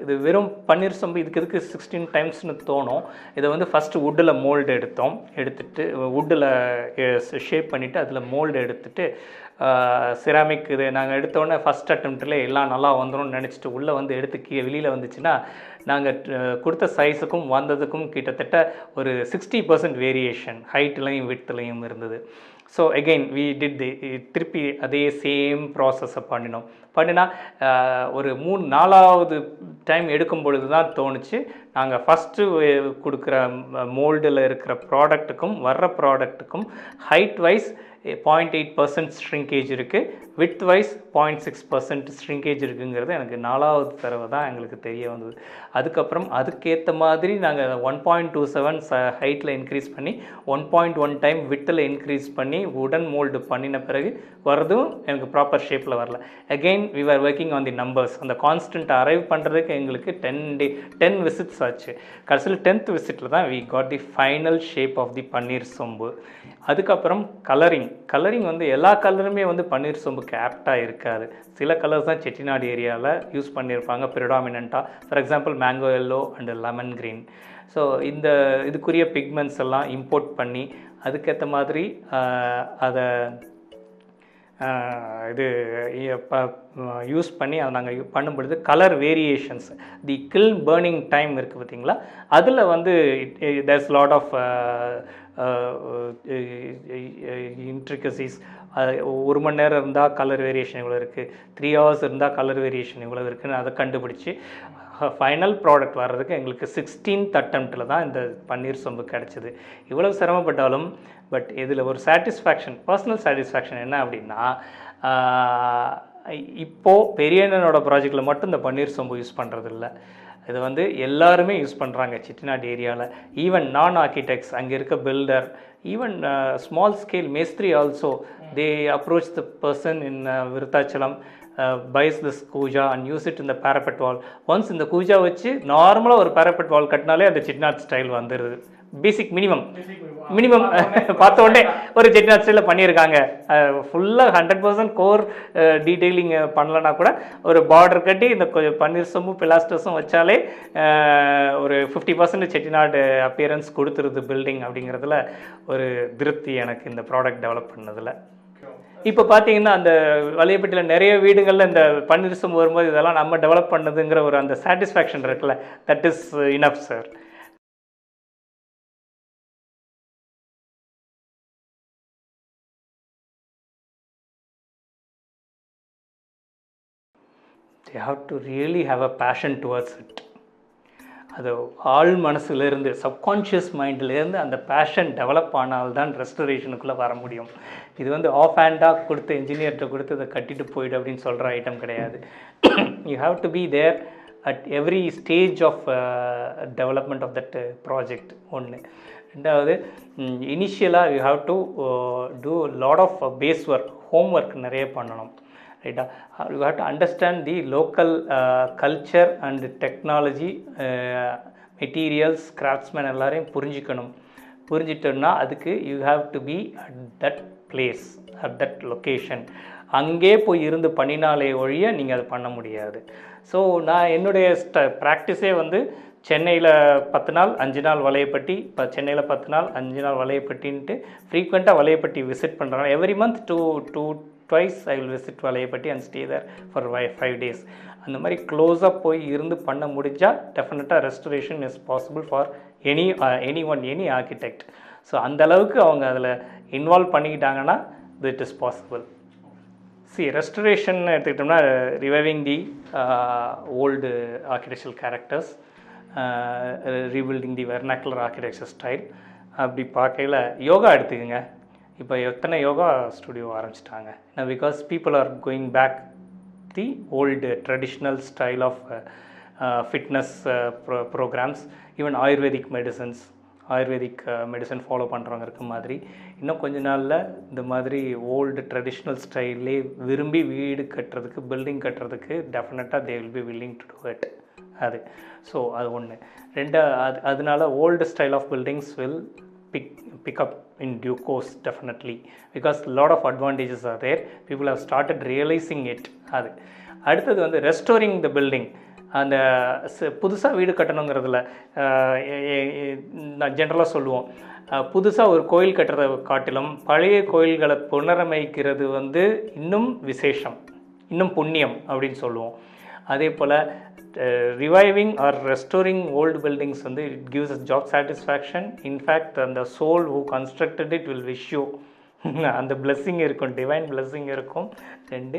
இது வெறும் பன்னீர் சம்பு இதுக்கு எதுக்கு சிக்ஸ்டீன் டைம்ஸ்னு தோணும். இதை வந்து ஃபஸ்ட்டு வுட்டில் மோல்டு எடுத்தோம். எடுத்துட்டு வுட்டில் ஷேப் பண்ணிவிட்டு அதில் மோல்டு எடுத்துட்டு சிராமிக் இது நாங்கள் எடுத்தோடனே ஃபஸ்ட் அட்டம்ப்ட்லேயே எல்லாம் நல்லா வந்துடும் நினச்சிட்டு உள்ளே வந்து எடுத்து கீழே வெளியில் வந்துச்சுன்னா நாங்கள் கொடுத்த சைஸுக்கும் வந்ததுக்கும் கிட்டத்தட்ட ஒரு சிக்ஸ்டி பர்சன்ட் வேரியேஷன் ஹைட்லையும் விட்த்லையும் இருந்தது. So again we did the திருப்பி அதே சேம் ப்ராசஸை பண்ணினோம். பண்ணினா ஒரு மூணு நாலாவது டைம் எடுக்கும் பொழுது தான் தோணுச்சு. நாங்கள் ஃபஸ்ட்டு கொடுக்குற மோல்டில் இருக்கிற ப்ராடக்ட்டுக்கும் வர்ற ப்ராடக்ட்டுக்கும் height wise point eight percent shrinkage இருக்குது width wise point six percent shrinkage இருக்குங்கிறது எனக்கு நாலாவது தடவை தான் எங்களுக்கு தெரிய வந்தது. அதுக்கப்புறம் அதுக்கேற்ற மாதிரி நாங்கள் ஒன் பாயிண்ட் டூ செவன் ச ஹைட்டில் இன்க்ரீஸ் பண்ணி ஒன் பாயிண்ட் ஒன் டைம் விட்டில் இன்க்ரீஸ் பண்ணி உடன் மோல்டு பண்ணின பிறகு வரதும் எனக்கு ப்ராப்பர் ஷேப்பில் வரல. Again we are working on the numbers அந்த கான்ஸ்டன்ட் அரைவ் பண்ணுறதுக்கு எங்களுக்கு டென் டே டென் விசிட்ஸ் ஆச்சு. கடைசியில் டென்த் விசிட்டில் தான் we got the final shape of the பன்னீர் சொம்பு. அதுக்கப்புறம் கலரிங் கலரிங் வந்து எல்லா கலருமே வந்து பன்னீர் சோம்புக்கு ஆப்டாக இருக்காது. சில கலர்ஸ் தான் செட்டிநாடு ஏரியாவில் யூஸ் பண்ணியிருப்பாங்க ப்ரிடாமினண்ட்டாக for example mango yellow and lemon green so இந்த இதுக்குரிய பிக்மெண்ட்ஸ் எல்லாம் இம்போர்ட் பண்ணி அதுக்கேற்ற மாதிரி அதை இது யூஸ் பண்ணி அதை நாங்கள் பண்ணும்பொழுது colour variations the kiln burning time இருக்குது பார்த்தீங்களா? அதில் வந்து தேர்ஸ் லாட் ஆஃப் இன்ட்ரிகசிஸ் ஒரு மணி நேரம் இருந்தால் கலர் வேரியேஷன் இவ்வளோ இருக்குது த்ரீ ஹவர்ஸ் இருந்தால் கலர் வேரியேஷன் இவ்வளோ இருக்குதுன்னு அதை கண்டுபிடிச்சி ஃபைனல் ப்ராடக்ட் வர்றதுக்கு எங்களுக்கு சிக்ஸ்டீன்த் அட்டம்ப்டில் தான் இந்த பன்னீர் சொம்பு கிடச்சிது. இவ்வளோ சிரமப்பட்டாலும் பட் இதில் ஒரு சாட்டிஸ்ஃபேக்ஷன் பர்சனல் சாட்டிஸ்ஃபேக்ஷன் என்ன அப்படின்னா இப்போது பெரியண்ணனோட ப்ராஜெக்டில் மட்டும் இந்த பன்னீர் சொம்பு யூஸ் பண்ணுறதில்ல இது வந்து எல்லாருமே யூஸ் பண்ணுறாங்க சிட்டிநாடு ஏரியாவில் ஈவன் நான் ஆர்கிடெக்ட்ஸ் அங்கே இருக்க பில்டர் ஈவன் ஸ்மால் ஸ்கேல் மேஸ்திரி also they approach the person in Virudhachalam buys this கூஜா and use it இந்த parapet வால் ஒன்ஸ் இந்த கூஜா வச்சு நார்மலாக ஒரு parapet வால் கட்டினாலே அந்த செட்டிநாட் ஸ்டைல் வந்துடுது பேசிக் மினிமம் மினிமம் பார்த்த உடனே ஒரு செட்டிநாட் ஸ்டைலில் பண்ணியிருக்காங்க. ஃபுல்லாக ஹண்ட்ரட் பர்சன்ட் கோர் டீட்டெயிலிங் பண்ணலனா கூட ஒரு பார்டர் கட்டி இந்த கொ- பன்னீர் சொம்பு பிலாஸ்டர்ஸும் வச்சாலே ஒரு ஃபிஃப்டி பர்சன்ட் செட்டிநாடு அப்பியரன்ஸ் கொடுத்துருது பில்டிங் அப்படிங்கிறதுல ஒரு திருப்தி எனக்கு இந்த ப்ராடக்ட் டெவலப் பண்ணதில். இப்போ பார்த்தீங்கன்னா அந்த வலையப்பட்டியில் நிறைய வீடுகளில் இந்த பன்னீர் சொம்பு வரும்போது இதெல்லாம் நம்ம டெவலப் பண்ணதுங்கிற ஒரு அந்த சாட்டிஸ்ஃபேக்ஷன் இருக்குல்ல. That is enough sir they have to really have a passion towards it அது ஆள் மனசுலேருந்து சப்கான்ஷியஸ் மைண்ட்லேருந்து அந்த பேஷன் டெவலப் ஆனால்தான் ரெஸ்டரேஷனுக்குள்ளே வர முடியும். இது வந்து ஆஃப் ஹேண்டாக கொடுத்து இன்ஜினியர்கிட்ட கொடுத்து இதை கட்டிட்டு போயிடு அப்படின்னு சொல்கிற ஐட்டம் கிடையாது. You have to be there at every stage of development of that project ஒன்று ரெண்டாவது இனிஷியலாக you have to do lot of base work home work நிறைய பண்ணணும். ரைட்டா? You have to understand the local culture and technology materials craftsman எல்லாரையும் புரிஞ்சுக்கணும். புரிஞ்சிட்டோம்னா அதுக்கு you have to be at that place at that location அங்கே போய் இருந்து பண்ணினாலே ஒழிய நீங்கள் அதை பண்ண முடியாது. ஸோ நான் என்னுடைய ஸ்ட ப்ராக்டிஸே வந்து சென்னையில் பத்து நாள் அஞ்சு நாள் வலையப்பட்டி இப்போ சென்னையில் பத்து நாள் அஞ்சு நாள் வலையப்பட்டின்ட்டு ஃப்ரீக்வெண்ட்டாக வலையப்பட்டி விசிட் பண்ணுறாங்க every month two two twice I will visit Valayapatti and stay there for five five days அந்த மாதிரி க்ளோஸாக போய் இருந்து பண்ண முடிஞ்சால் டெஃபினட்டாக restoration is possible for any anyone any architect so அந்தளவுக்கு அவங்க அதில் இன்வால்வ் பண்ணிக்கிட்டாங்கன்னா it is possible C restoration எடுத்துக்கிட்டோம்னா reviving the old architectural characters rebuilding the vernacular architecture style அப்படி பார்க்கையில் யோகா எடுத்துக்கோங்க. இப்போ எத்தனை யோகா ஸ்டுடியோ ஆரம்பிச்சிட்டாங்க? ஏன்னா because people are going back the old traditional style of fitness pro programs even ayurvedic medicines ayurvedic medicine follow பண்ணுறவங்க இருக்க மாதிரி. இன்னும் கொஞ்ச நாளில் இந்த மாதிரி ஓல்டு ட்ரெடிஷ்னல் ஸ்டைல்லே விரும்பி வீடு கட்டுறதுக்கு பில்டிங் கட்டுறதுக்கு டெஃபினட்டாக they will be willing to do it அது. ஸோ அது ஒன்று ரெண்டா அது அதனால old style of buildings will pick pick up in due course definitely. Because lot of advantages are there. People have started realizing it. அது. அடுத்தது வந்து restoring த building அந்த புதுசாக வீடு கட்டணுங்கிறதுல நான் ஜென்ரலாக சொல்லுவோம். புதுசாக ஒரு கோயில் கட்டுறதை காட்டிலும் பழைய கோயில்களை புனரமைக்கிறது வந்து இன்னும் விசேஷம். இன்னும் புண்ணியம் அப்படின்னு சொல்லுவோம். அதே போல் reviving or restoring old buildings வந்து it gives us job satisfaction in fact அந்த soul who constructed it will wish you அந்த பிளெஸ்ஸிங் இருக்கும் டிவைன் பிளெஸ்ஸிங் இருக்கும். ரெண்டு.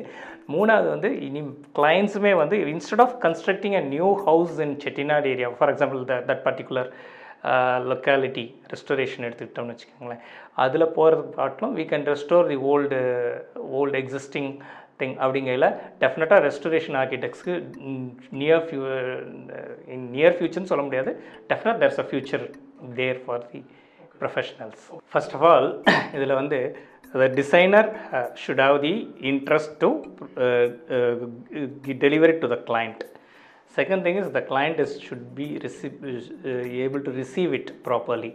மூணாவது வந்து இனி கிளைண்ட்ஸுமே வந்து instead of constructing a new house in Chettinad area for example the that particular locality restoration எடுத்துக்கிட்டோம்னு வச்சுக்கோங்களேன். அதில் போகிறது காட்டிலும் we can restore the old old existing thing அப்படிங்கையில் டெஃபினட்டாக restoration ஆர்கிடெக்ட்ஸ்க்கு near few in near ஃபியூச்சர்னு சொல்ல முடியாது. Definite there's a future there for the professionals first of all இதில் வந்து the designer uh, should have the interest to uh, uh, deliver it to the client. Second thing is the client is should be receive, uh, able to receive it properly.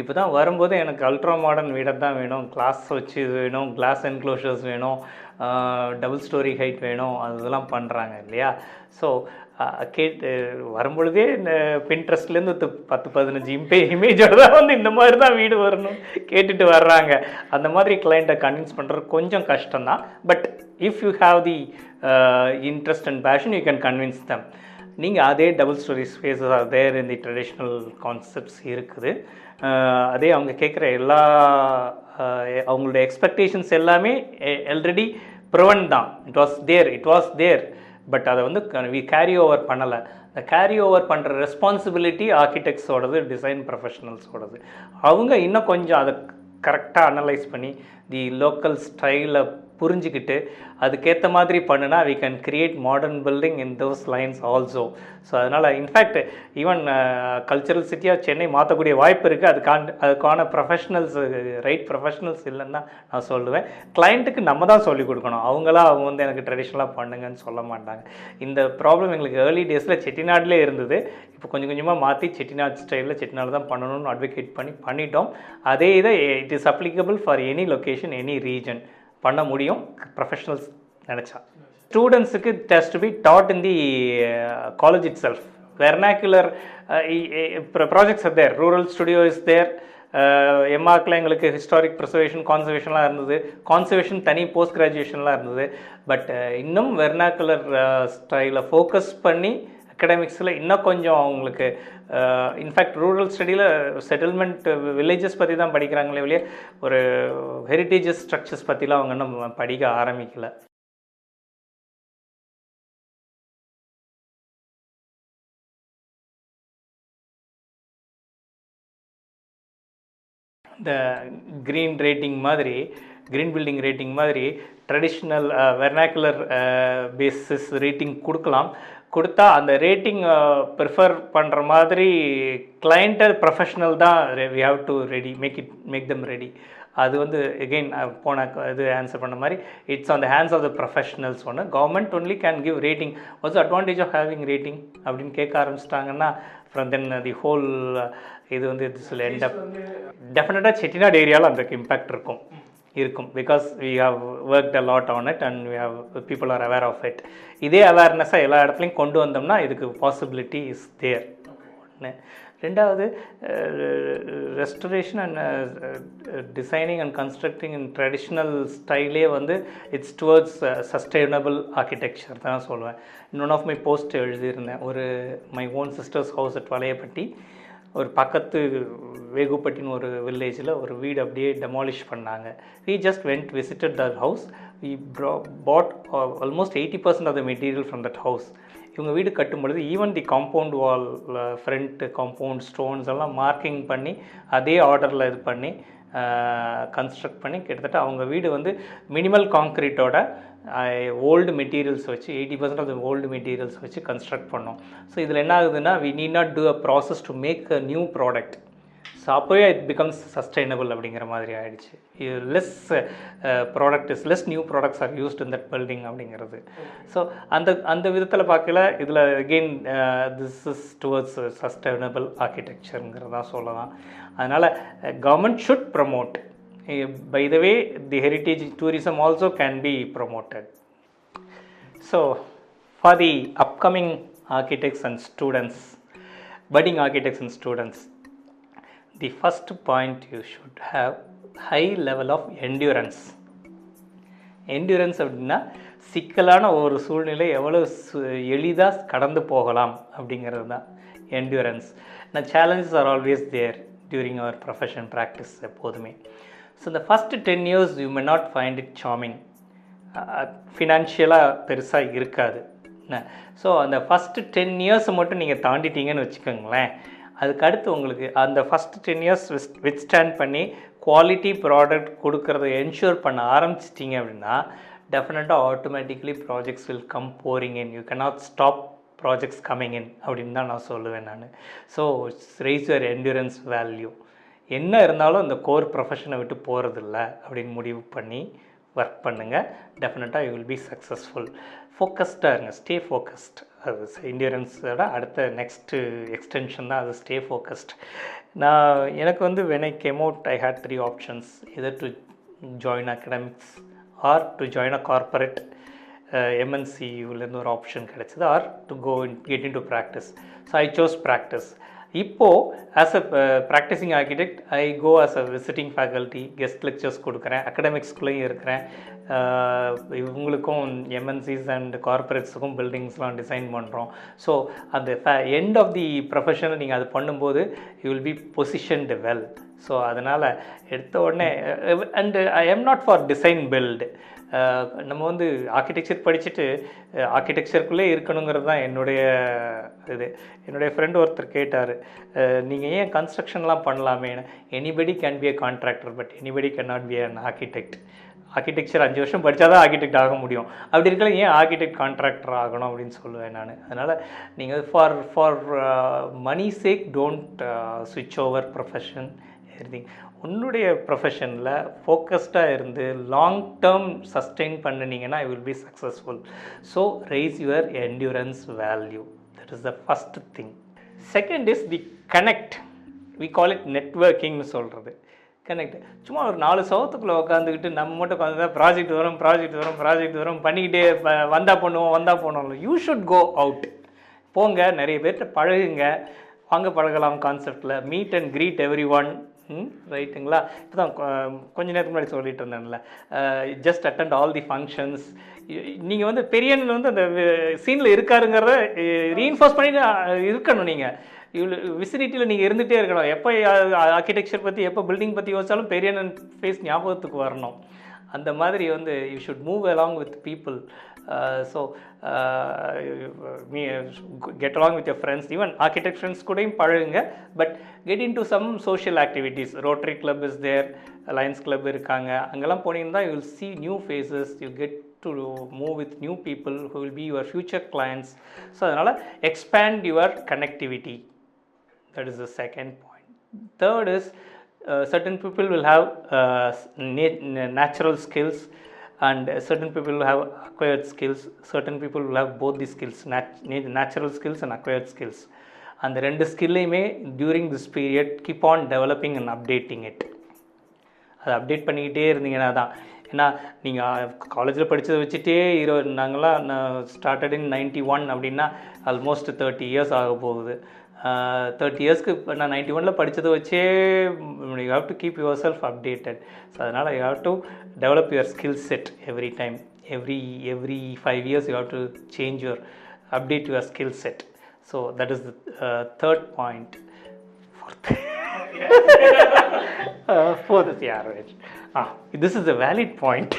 இப்போ தான் வரும்போது எனக்கு ultra modern வீடை தான் வேணும். Glass வச்சு வேணும். Glass enclosures வேணும். டபுள் ஸ்டோரி ஹைட் வேணும் அதெல்லாம் பண்ணுறாங்க இல்லையா? ஸோ கேட்டு வரும்பொழுதே இந்த பின்ட்ரெஸ்ட்லேருந்து பத்து பதினஞ்சு இம்பே இமேஜோட தான் வந்து இந்த மாதிரி தான் வீடு வரணும் கேட்டுட்டு வர்றாங்க. அந்த மாதிரி கிளைண்ட்டை கன்வின்ஸ் பண்ணுறது கொஞ்சம் கஷ்டம்தான். But if you have the interest and passion you can convince them நீங்கள் அதே டபுள் ஸ்டோரி ஸ்பேஸஸ் அதே தேர் இந்த ட்ரெடிஷ்னல் கான்செப்ட்ஸ் இருக்குது. அதே அவங்க கேட்குற எல்லா அவங்களுடைய அவங்களோட எக்ஸ்பெக்டேஷன்ஸ் எல்லாமே ஆல்ரெடி ப்ரிவன் தான். It was there it was there but அதை வந்து வி கேரி ஓவர் பண்ணலை. இந்த கேரி ஓவர் பண்ணுற ரெஸ்பான்சிபிலிட்டி ஆர்கிடெக்ட்ஸோடது டிசைன் ப்ரொஃபஷனல்ஸோடது அவங்க இன்னும் கொஞ்சம் அதை கரெக்டாக அனலைஸ் பண்ணி தி லோக்கல் ஸ்டைலை புரிஞ்சுக்கிட்டு அதுக்கேற்ற மாதிரி பண்ணுனா we can create modern building in those lines also so அதனால் இன்ஃபேக்ட் ஈவன் கல்ச்சரல் சிட்டியாக சென்னை மாற்றக்கூடிய வாய்ப்பு இருக்குது அதுக்கான அதுக்கான ப்ரொஃபஷனல்ஸ் ரைட் ப்ரொஃபஷனல்ஸ் இல்லைன்னு தான் நான் சொல்லுவேன். கிளைண்ட்டுக்கு நம்ம தான் சொல்லிக் கொடுக்கணும். அவங்களா அவங்க வந்து எனக்கு ட்ரெடிஷ்னலாக பண்ணுங்கன்னு சொல்ல மாட்டாங்க. இந்த ப்ராப்ளம் எங்களுக்கு ஏர்லி டேஸில் செட்டிநாட்டிலே இருந்தது. இப்போ கொஞ்சம் கொஞ்சமாக மாற்றி செட்டிநாட் ஸ்டைலில் செட்டிநாடு தான் பண்ணணும்னு அட்வொகேட் பண்ணி பண்ணிட்டோம். அதே இதை it is applicable for any location any region பண்ண முடியும். ப்ரொஃபஷனல்ஸ் நினச்சா. ஸ்டூடெண்ட்ஸுக்கு test be dot in the college itself vernacular projects are there rural studio is there எம்ஆர்க்கில் எங்களுக்கு ஹிஸ்டாரிக் ப்ரிசர்வேஷன் கான்சர்வேஷன்லாம் இருந்தது. கான்சர்வேஷன் தனி போஸ்ட் கிராஜுவேஷன்லாம் இருந்தது. பட் இன்னும் வெர்னாக்குலர் ஸ்டைலில் ஃபோக்கஸ் பண்ணி அக்கடமிக்ஸில் இன்னும் கொஞ்சம் அவங்களுக்கு இன்ஃபேக்ட் ரூரல் ஸ்டடியில் செட்டில்மெண்ட் வில்லேஜஸ் பற்றி தான் படிக்கிறாங்களே வெளியே ஒரு ஹெரிட்டேஜஸ் ஸ்ட்ரக்சர்ஸ் பற்றிலாம் அவங்க இன்னும் படிக்க ஆரம்பிக்கல. இந்த க்ரீன் ரேட்டிங் மாதிரி க்ரீன் பில்டிங் ரேட்டிங் மாதிரி ட்ரெடிஷ்னல் வெர்னாக்குலர் பேசிஸ் ரேட்டிங் கொடுக்கலாம். கொடுத்தா அந்த ரேட்டிங் ப்ரிஃபர் பண்ணுற மாதிரி கிளைண்ட்டர் ப்ரொஃபஷனல் தான் we have to ready make it make them ready அது வந்து எகெயின் போன இது ஆன்சர் பண்ண மாதிரி it's on the hands of the professionals ஒன்று government only can give rating what's advantage of having rating அப்படின்னு கேட்க ஆரம்பிச்சிட்டாங்கன்னா ஃப்ரம் தென் தி ஹோல் இது வந்து திஸ் எண்ட் அப் டெஃபினட்டாக செட்டிநாடு ஏரியாவில் அந்த இம்பேக்ட் இருக்கும். இருக்கும் because we have work a lot on it and we have people are aware of it இதே அவேர்னஸாக எல்லா இடத்துலையும் கொண்டு வந்தோம்னா இதுக்கு பாசிபிலிட்டி இஸ் தேர் ஒன்று ரெண்டாவது restoration and designing and constructing in traditional ஸ்டைலே வந்து இட்ஸ் டுவர்ட்ஸ் சஸ்டைனபிள் ஆர்கிடெக்சர் தான் சொல்லுவேன் இன்னொன் ஆஃப் மை போஸ்ட் எழுதியிருந்தேன். ஒரு my own sister's house at Valayapatti ஒரு பக்கத்து வேகுப்பட்டின்னு ஒரு வில்லேஜில் ஒரு வீடு அப்படியே டெமாலிஷ் பண்ணாங்க. We just went visited that house we brought almost eighty percent of the material from that house இவங்க வீடு கட்டும் பொழுது even the compound wall front compound stones எல்லாம் மார்க்கிங் பண்ணி அதே ஆர்டரில் இது பண்ணி கன்ஸ்ட்ரக்ட் பண்ணி கிட்டத்தட்ட அவங்க வீடு வந்து மினிமல் காங்க்ரீட்டோட ஓல்டு மெட்டீரியல்ஸ் வச்சு eighty percent of the old materials வச்சு கன்ஸ்ட்ரக்ட் பண்ணோம். ஸோ இதில் என்ன ஆகுதுன்னா we need not to a process to make a new product so அப்போவே இட் பிகம்ஸ் சஸ்டைனபிள் அப்படிங்கிற மாதிரி ஆயிடுச்சு. Less product is less new products are used in that building அப்படிங்கிறது. ஸோ அந்த அந்த விதத்தில் பார்க்கல இதில் again this is towards sustainable ஆர்கிடெக்சருங்கிறதான் சொல்லலாம். அதனால் government should promote by the way the heritage tourism also can be promoted. So for the upcoming architects and students budding architects and students the first point you should have high level of endurance. Endurance அப்படின்னா சிக்கலான ஒரு சூழ்நிலை எவ்வளோ எளிதாக கடந்து போகலாம் அப்படிங்கிறது தான் endurance. நான் challenges are always there during our profession practice எப்போதுமே. ஸோ இந்த first ten years you may not find it charming ஃபினான்ஷியலாக பெருசாக இருக்காது. ஸோ அந்த ஃபஸ்ட்டு டென் இயர்ஸை மட்டும் நீங்கள் தாண்டிட்டீங்கன்னு வச்சுக்கோங்களேன். அதுக்கு அடுத்து உங்களுக்கு அந்த first ten years withstand பண்ணி குவாலிட்டி ப்ராடக்ட் கொடுக்கறத என்ஷூர் பண்ண ஆரம்பிச்சிட்டிங்க அப்படின்னா டெஃபினட்டாக automatically projects will come pouring in you cannot stop projects coming in அப்படின்னு தான் நான் சொல்லுவேன் நான். So raise your endurance value என்ன இருந்தாலும் அந்த கோர் ப்ரொஃபஷனை விட்டு போகிறதில்ல அப்படின்னு முடிவு பண்ணி ஒர்க் பண்ணுங்கள் டெஃபினட்டாக யூ வில் பி சக்ஸஸ்ஃபுல் ஃபோக்கஸ்டாக இருங்க. ஸ்டே ஃபோக்கஸ்ட் அது இண்டியரன்ஸோட அடுத்த நெக்ஸ்ட்டு எக்ஸ்டென்ஷன் தான். அது ஸ்டே ஃபோக்கஸ்ட் நான் எனக்கு வந்து when I came out I had three options either to join academics or to join a corporate எம்என்சியூலேருந்து ஒரு ஆப்ஷன் கிடச்சிது. Or to go in get in to practice so I chose practice இப்போது as a practicing architect I go as a visiting faculty guest lectures கொடுக்குறேன் அகடமிக்ஸ்குள்ளேயும் இருக்கிறேன். இவங்களுக்கும் MNCs and கார்பரேட்ஸுக்கும் பில்டிங்ஸ்லாம் design பண்ணுறோம் ஸோ அந்த எண்ட் ஆஃப் தி ப்ரொஃபஷனல் நீங்கள் அது பண்ணும்போது you will be positioned well so அதனால் எடுத்த உடனே and I am not for design build நம்ம வந்து ஆர்கிடெக்சர் படிச்சுட்டு uh, ஆர்கிடெக்சருக்குள்ளே இருக்கணுங்கிறது தான் என்னுடைய இது. என்னுடைய ஃப்ரெண்டு ஒருத்தர் கேட்டார் uh, நீங்கள் ஏன் கன்ஸ்ட்ரக்ஷன்லாம் பண்ணலாமே? Anybody can be a contractor but anybody can not be an architect architecture அஞ்சு வருஷம் படித்தா தான் ஆர்கிடெக்ட் ஆக முடியும். அப்படி இருக்கல ஏன் ஆர்கிடெக்ட் கான்ட்ராக்டர் ஆகணும்? அப்படின்னு சொல்லுவேன் நான். அதனால் நீங்கள் for for money sake don't சுவிட்ச் ஓவர் ப்ரொஃபஷன் எவ்ரிதிங் உன்னுடைய ப்ரொஃபஷனில் ஃபோக்கஸ்டாக இருந்து long term sustain பண்ணினீங்கன்னா I will be successful so raise your endurance value that is the first thing second is the connect we call it நெட்ஒர்க்கிங்னு சொல்கிறது connect சும்மா ஒரு நாலு சவத்துக்குள்ளே உட்காந்துக்கிட்டு நம்ம மட்டும் உட்காந்து ப்ராஜெக்ட் வரும் ப்ராஜெக்ட் வரும் ப்ராஜெக்ட் வரும் பண்ணிக்கிட்டே வந்தால் பண்ணுவோம் வந்தால் போனோம்ல யூ ஷுட் கோ அவுட் போங்க நிறைய பேர்கிட்ட பழகுங்க. வாங்க பழகலாம் கான்செப்டில் meet and greet every one ரைட்டுங்களா? இப்போ தான் கொஞ்ச நேரத்துக்கு முன்னாடி சொல்லிட்டு இருந்தேன்ல. Just attend all the functions நீங்கள் வந்து பெரியன் வந்து அந்த சீனில் இருக்காருங்கிறத ரீஇன்ஃபோர்ஸ் பண்ணி இருக்கணும் நீங்கள் இவ்வளோ விசினிட்டியில் நீங்கள் இருந்துகிட்டே இருக்கணும். எப்போ ஆர்கிடெக்சர் பற்றி எப்போ பில்டிங் பற்றி யோசிச்சாலும் பெரியன் ஃபேஸ் ஞாபகத்துக்கு வரணும். அந்த மாதிரி வந்து you should move along with people so me get along with friends even architect friends கூடயும் பழகுங்க? But get in to some social activities Rotary Club is there Lions Club இருக்காங்க. அங்கெல்லாம் போனீங்கன்னா you will see new faces you get to move with new people who will be your future clients. So அதனால் expand your connectivity that is the second point third is certain people will have natural skills and uh, certain people will have acquired skills certain people will have both the skills nat- natural skills and acquired skills. அந்த ரெண்டு ஸ்கில்லையுமே during this period keep on developing and updating it அதை update பண்ணிக்கிட்டே இருந்தீங்கன்னா தான். ஏன்னா நீங்கள் காலேஜில் படித்ததை வச்சுட்டே இரு நாங்களாம் ஸ்டார்டட் இன் நைன்ட்டி ஒன் அப்படின்னா ஆல்மோஸ்ட் தேர்ட்டி இயர்ஸ் ஆக போகுது. தேர்ட்டி இயர்ஸ்க்கு இப்போ நான் நைன்டி ஒனில் படித்ததை வச்சே you have to keep yourself updated so அதனால் you have to develop your skill set every time every every five years you have to change your update your skill set so that is the third point fourth fourth is யார் ஆ this is a valid point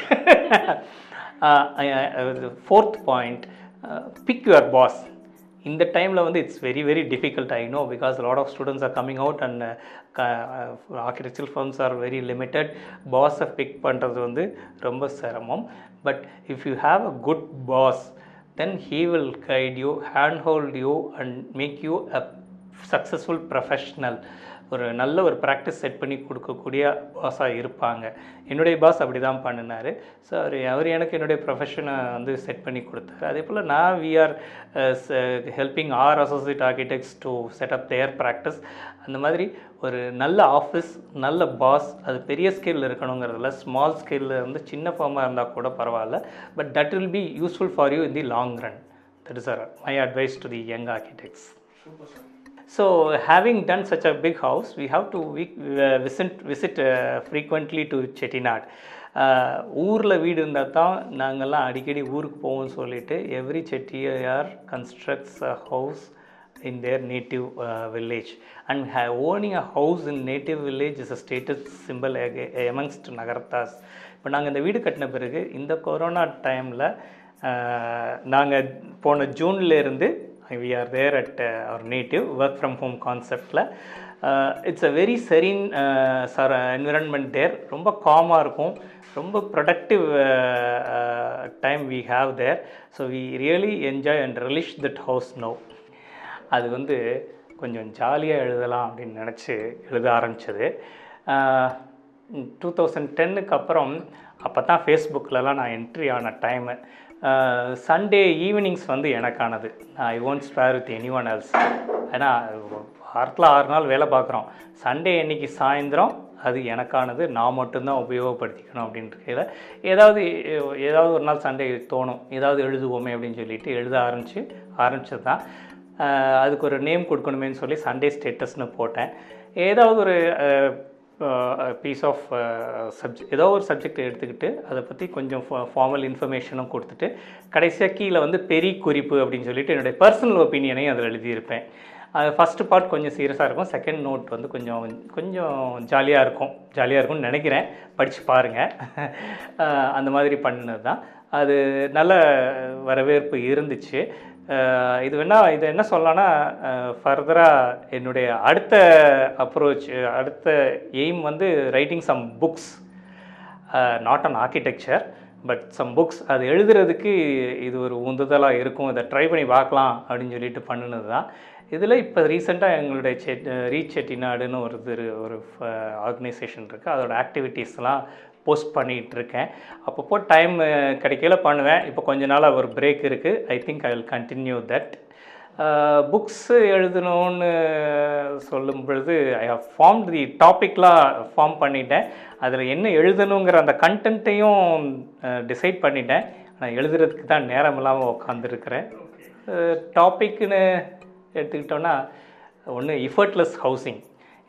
fourth point pick your boss இந்த டைமில் வந்து it's very very difficult I know because lot of students are coming out and architectural firms are very limited பாஸை pick பண்ணுறது வந்து ரொம்ப சிரமம். But if you have a good boss then he will guide you hand hold you and make you a successful professional ஒரு நல்ல ஒரு practice set பண்ணி கொடுக்கக்கூடிய பாஸாக இருப்பாங்க. என்னுடைய பாஸ் அப்படி தான் பண்ணினார். ஸோ அவர் அவர் எனக்கு என்னுடைய ப்ரொஃபஷனை வந்து செட் பண்ணி கொடுத்தாரு. அதே போல் நான் we are helping our associate architects to set up their practice அந்த மாதிரி ஒரு நல்ல ஆஃபீஸ் நல்ல பாஸ் அது பெரிய ஸ்கேலில் இருக்கணுங்கிறதுல ஸ்மால் ஸ்கேலில் இருந்து சின்ன ஃபார்மாக இருந்தால் கூட பரவாயில்ல. But that will be useful for you in the long run that is our my advice to the young architects So, having done such a big house, we have to we, uh, visit, visit uh, frequently to Chettinad. ஊரில் வீடு இருந்தால் தான் நாங்கள்லாம் அடிக்கடி ஊருக்கு போவோம்னு சொல்லிட்டு every Chettiar constructs a house in their native uh, village and ha- owning a house in native village is a status symbol ag- amongst Nagarathas இப்போ நாங்கள் இந்த வீடு கட்டின பிறகு இந்த கொரோனா டைமில் நாங்கள் போன ஜூன்ல இருந்து we are there at our native work from home கான்செப்டில் it's a very serene sir environment there ரொம்ப காமாக இருக்கும். ரொம்ப productive time we have there so we really enjoy and relish that house no அது வந்து கொஞ்சம் ஜாலியாக எழுதலாம் அப்படின்னு நினச்சி எழுத ஆரம்பித்தது டூ uh, தௌசண்ட் டென்னுக்கு அப்புறம் அப்போ தான் ஃபேஸ்புக்கிலலாம் நான் என்ட்ரி ஆன டைமு சண்டே ஈவினிங்ஸ் வந்து எனக்கானது. I won't spare with any one else ஏன்னா வாரத்தில் ஆறு நாள் வேலை பார்க்குறோம். சண்டே அன்னைக்கு சாயந்தரம் அது எனக்கானது. நான் மட்டும்தான் உபயோகப்படுத்திக்கணும் அப்படின்றதுல ஏதாவது ஏதாவது ஒரு நாள் சண்டே தோணும். ஏதாவது எழுதுவோமே அப்படின்னு சொல்லிட்டு எழுத ஆரம்பித்து ஆரம்பிச்சது தான் அதுக்கு ஒரு நேம் கொடுக்கணுமேன்னு சொல்லி சண்டே ஸ்டேட்டஸ்னு போட்டேன். ஏதாவது ஒரு பீஸ் ஆஃப் சப்ஜெக்ட் ஏதோ ஒரு சப்ஜெக்ட் எடுத்துக்கிட்டு அதை பற்றி கொஞ்சம் ஃபார்மல் இன்ஃபர்மேஷனும் கொடுத்துட்டு கடைசியாக கீழே வந்து பெரிய குறிப்பு அப்படின்னு சொல்லிட்டு என்னுடைய பர்சனல் ஒப்பீனியனையும் அதில் எழுதியிருப்பேன். அது ஃபஸ்ட்டு பார்ட் கொஞ்சம் சீரியஸாக இருக்கும். செகண்ட் நோட் வந்து கொஞ்சம் கொஞ்சம் ஜாலியாக இருக்கும். ஜாலியாக இருக்கும்னு நினைக்கிறேன். படித்து பாருங்கள் அந்த மாதிரி பண்ணது தான் அது நல்ல வரவேற்பு இருந்துச்சு. இது வேணால் இது என்ன சொல்லலாம்னா ஃபர்தராக என்னுடைய அடுத்த அப்ரோச் அடுத்த எய்ம் வந்து writing some books not on architecture but some books அது எழுதுறதுக்கு இது ஒரு உந்துதலாக இருக்கும். இதை ட்ரை பண்ணி பார்க்கலாம் அப்படின்னு சொல்லிட்டு பண்ணினது தான். இதில் இப்போ ரீசெண்டாக எங்களுடைய செட் ரீச் செட்டிநாடுன்னு ஒரு இது ஒரு ஆர்கனைசேஷன் இருக்குது அதோட ஆக்டிவிட்டீஸ்லாம் போஸ்ட் பண்ணிகிட்ருக்கேன். அப்பப்போ டைம் கிடைக்கல பண்ணுவேன். இப்போ கொஞ்ச நாளாக ஒரு பிரேக் இருக்குது I think I will continue that books எழுதணும்னு சொல்லும் பொழுது ஐ ஹவ் ஃபார்ம் தி டாபிக்லாம் ஃபார்ம் பண்ணிட்டேன். அதில் என்ன எழுதணுங்கிற அந்த கண்டென்ட்டையும் டிசைட் பண்ணிட்டேன். ஆனால் எழுதுறதுக்கு தான் நேரம் இல்லாமல் உட்காந்துருக்கிறேன் டாபிக்னு எடுத்துக்கிட்டோன்னா ஒன்று இஃபர்ட்லெஸ் ஹவுசிங்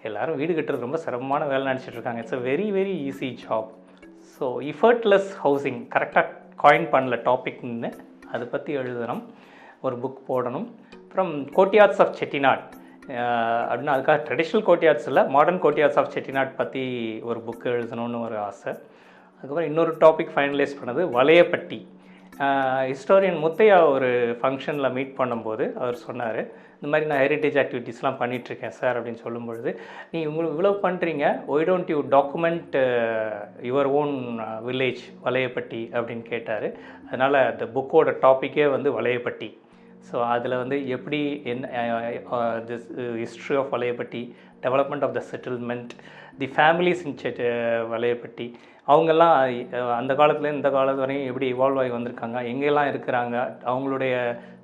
எல்லோரும் வீடு கட்டுறது ரொம்ப சிரமமான வேலை நினச்சிட்டு இருக்காங்க it's a very very easy job so effortless housing கரெக்டாக காயின் பண்ணல டாபிக்னு அதை பற்றி எழுதணும். ஒரு புக் போடணும். அப்புறம் கோட்டியார்ட்ஸ் ஆஃப் செட்டிநாட் அப்படின்னா அதுக்காக ட்ரெடிஷ்னல் கோட்டியார்ட்ஸ் இல்லை மாடர்ன் கோட்டியார்ட்ஸ் ஆஃப் செட்டிநாட் பற்றி ஒரு புக் எழுதணும்னு ஒரு ஆசை. அதுக்கப்புறம் இன்னொரு டாபிக் ஃபைனலைஸ் பண்ணது வளையப்பட்டி. ஹிஸ்டோரியன் முத்தையா ஒரு ஃபங்க்ஷனில் மீட் பண்ணும்போது அவர் சொன்னார் இந்த மாதிரி நான் ஹெரிட்டேஜ் ஆக்டிவிட்டீஸ்லாம் பண்ணிகிட்ருக்கேன் சார் அப்படின்னு சொல்லும்பொழுது நீ உங்களுக்கு இவ்வளோ பண்ணுறீங்க why don't you document your own village Valayapatti அப்படின்னு கேட்டார். அதனால் அந்த புக்கோட டாப்பிக்கே வந்து வளையப்பட்டி. ஸோ அதில் வந்து எப்படி என்ன this history of Valayapatti development of the settlement the families in set Valayapatti அவங்கெல்லாம் அந்த காலத்துலேருந்து இந்த காலத்து வரையும் எப்படி இவால்வ் ஆகி வந்திருக்காங்க? எங்கெல்லாம் இருக்கிறாங்க? அவங்களுடைய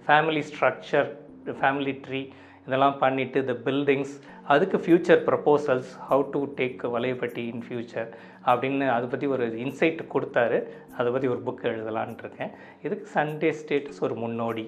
ஃபேமிலி ஸ்ட்ரக்சர் ஃபேமிலி ட்ரீ இதெல்லாம் பண்ணிவிட்டு த பில்டிங்ஸ் அதுக்கு future proposals how to take Valayapatti in future அப்படின்னு அதை பற்றி ஒரு இன்சைட் கொடுத்தாரு. அதை பற்றி ஒரு புக் எழுதலான் இருக்கேன். இதுக்கு சண்டே ஸ்டேட்டஸ் ஒரு முன்னோடி.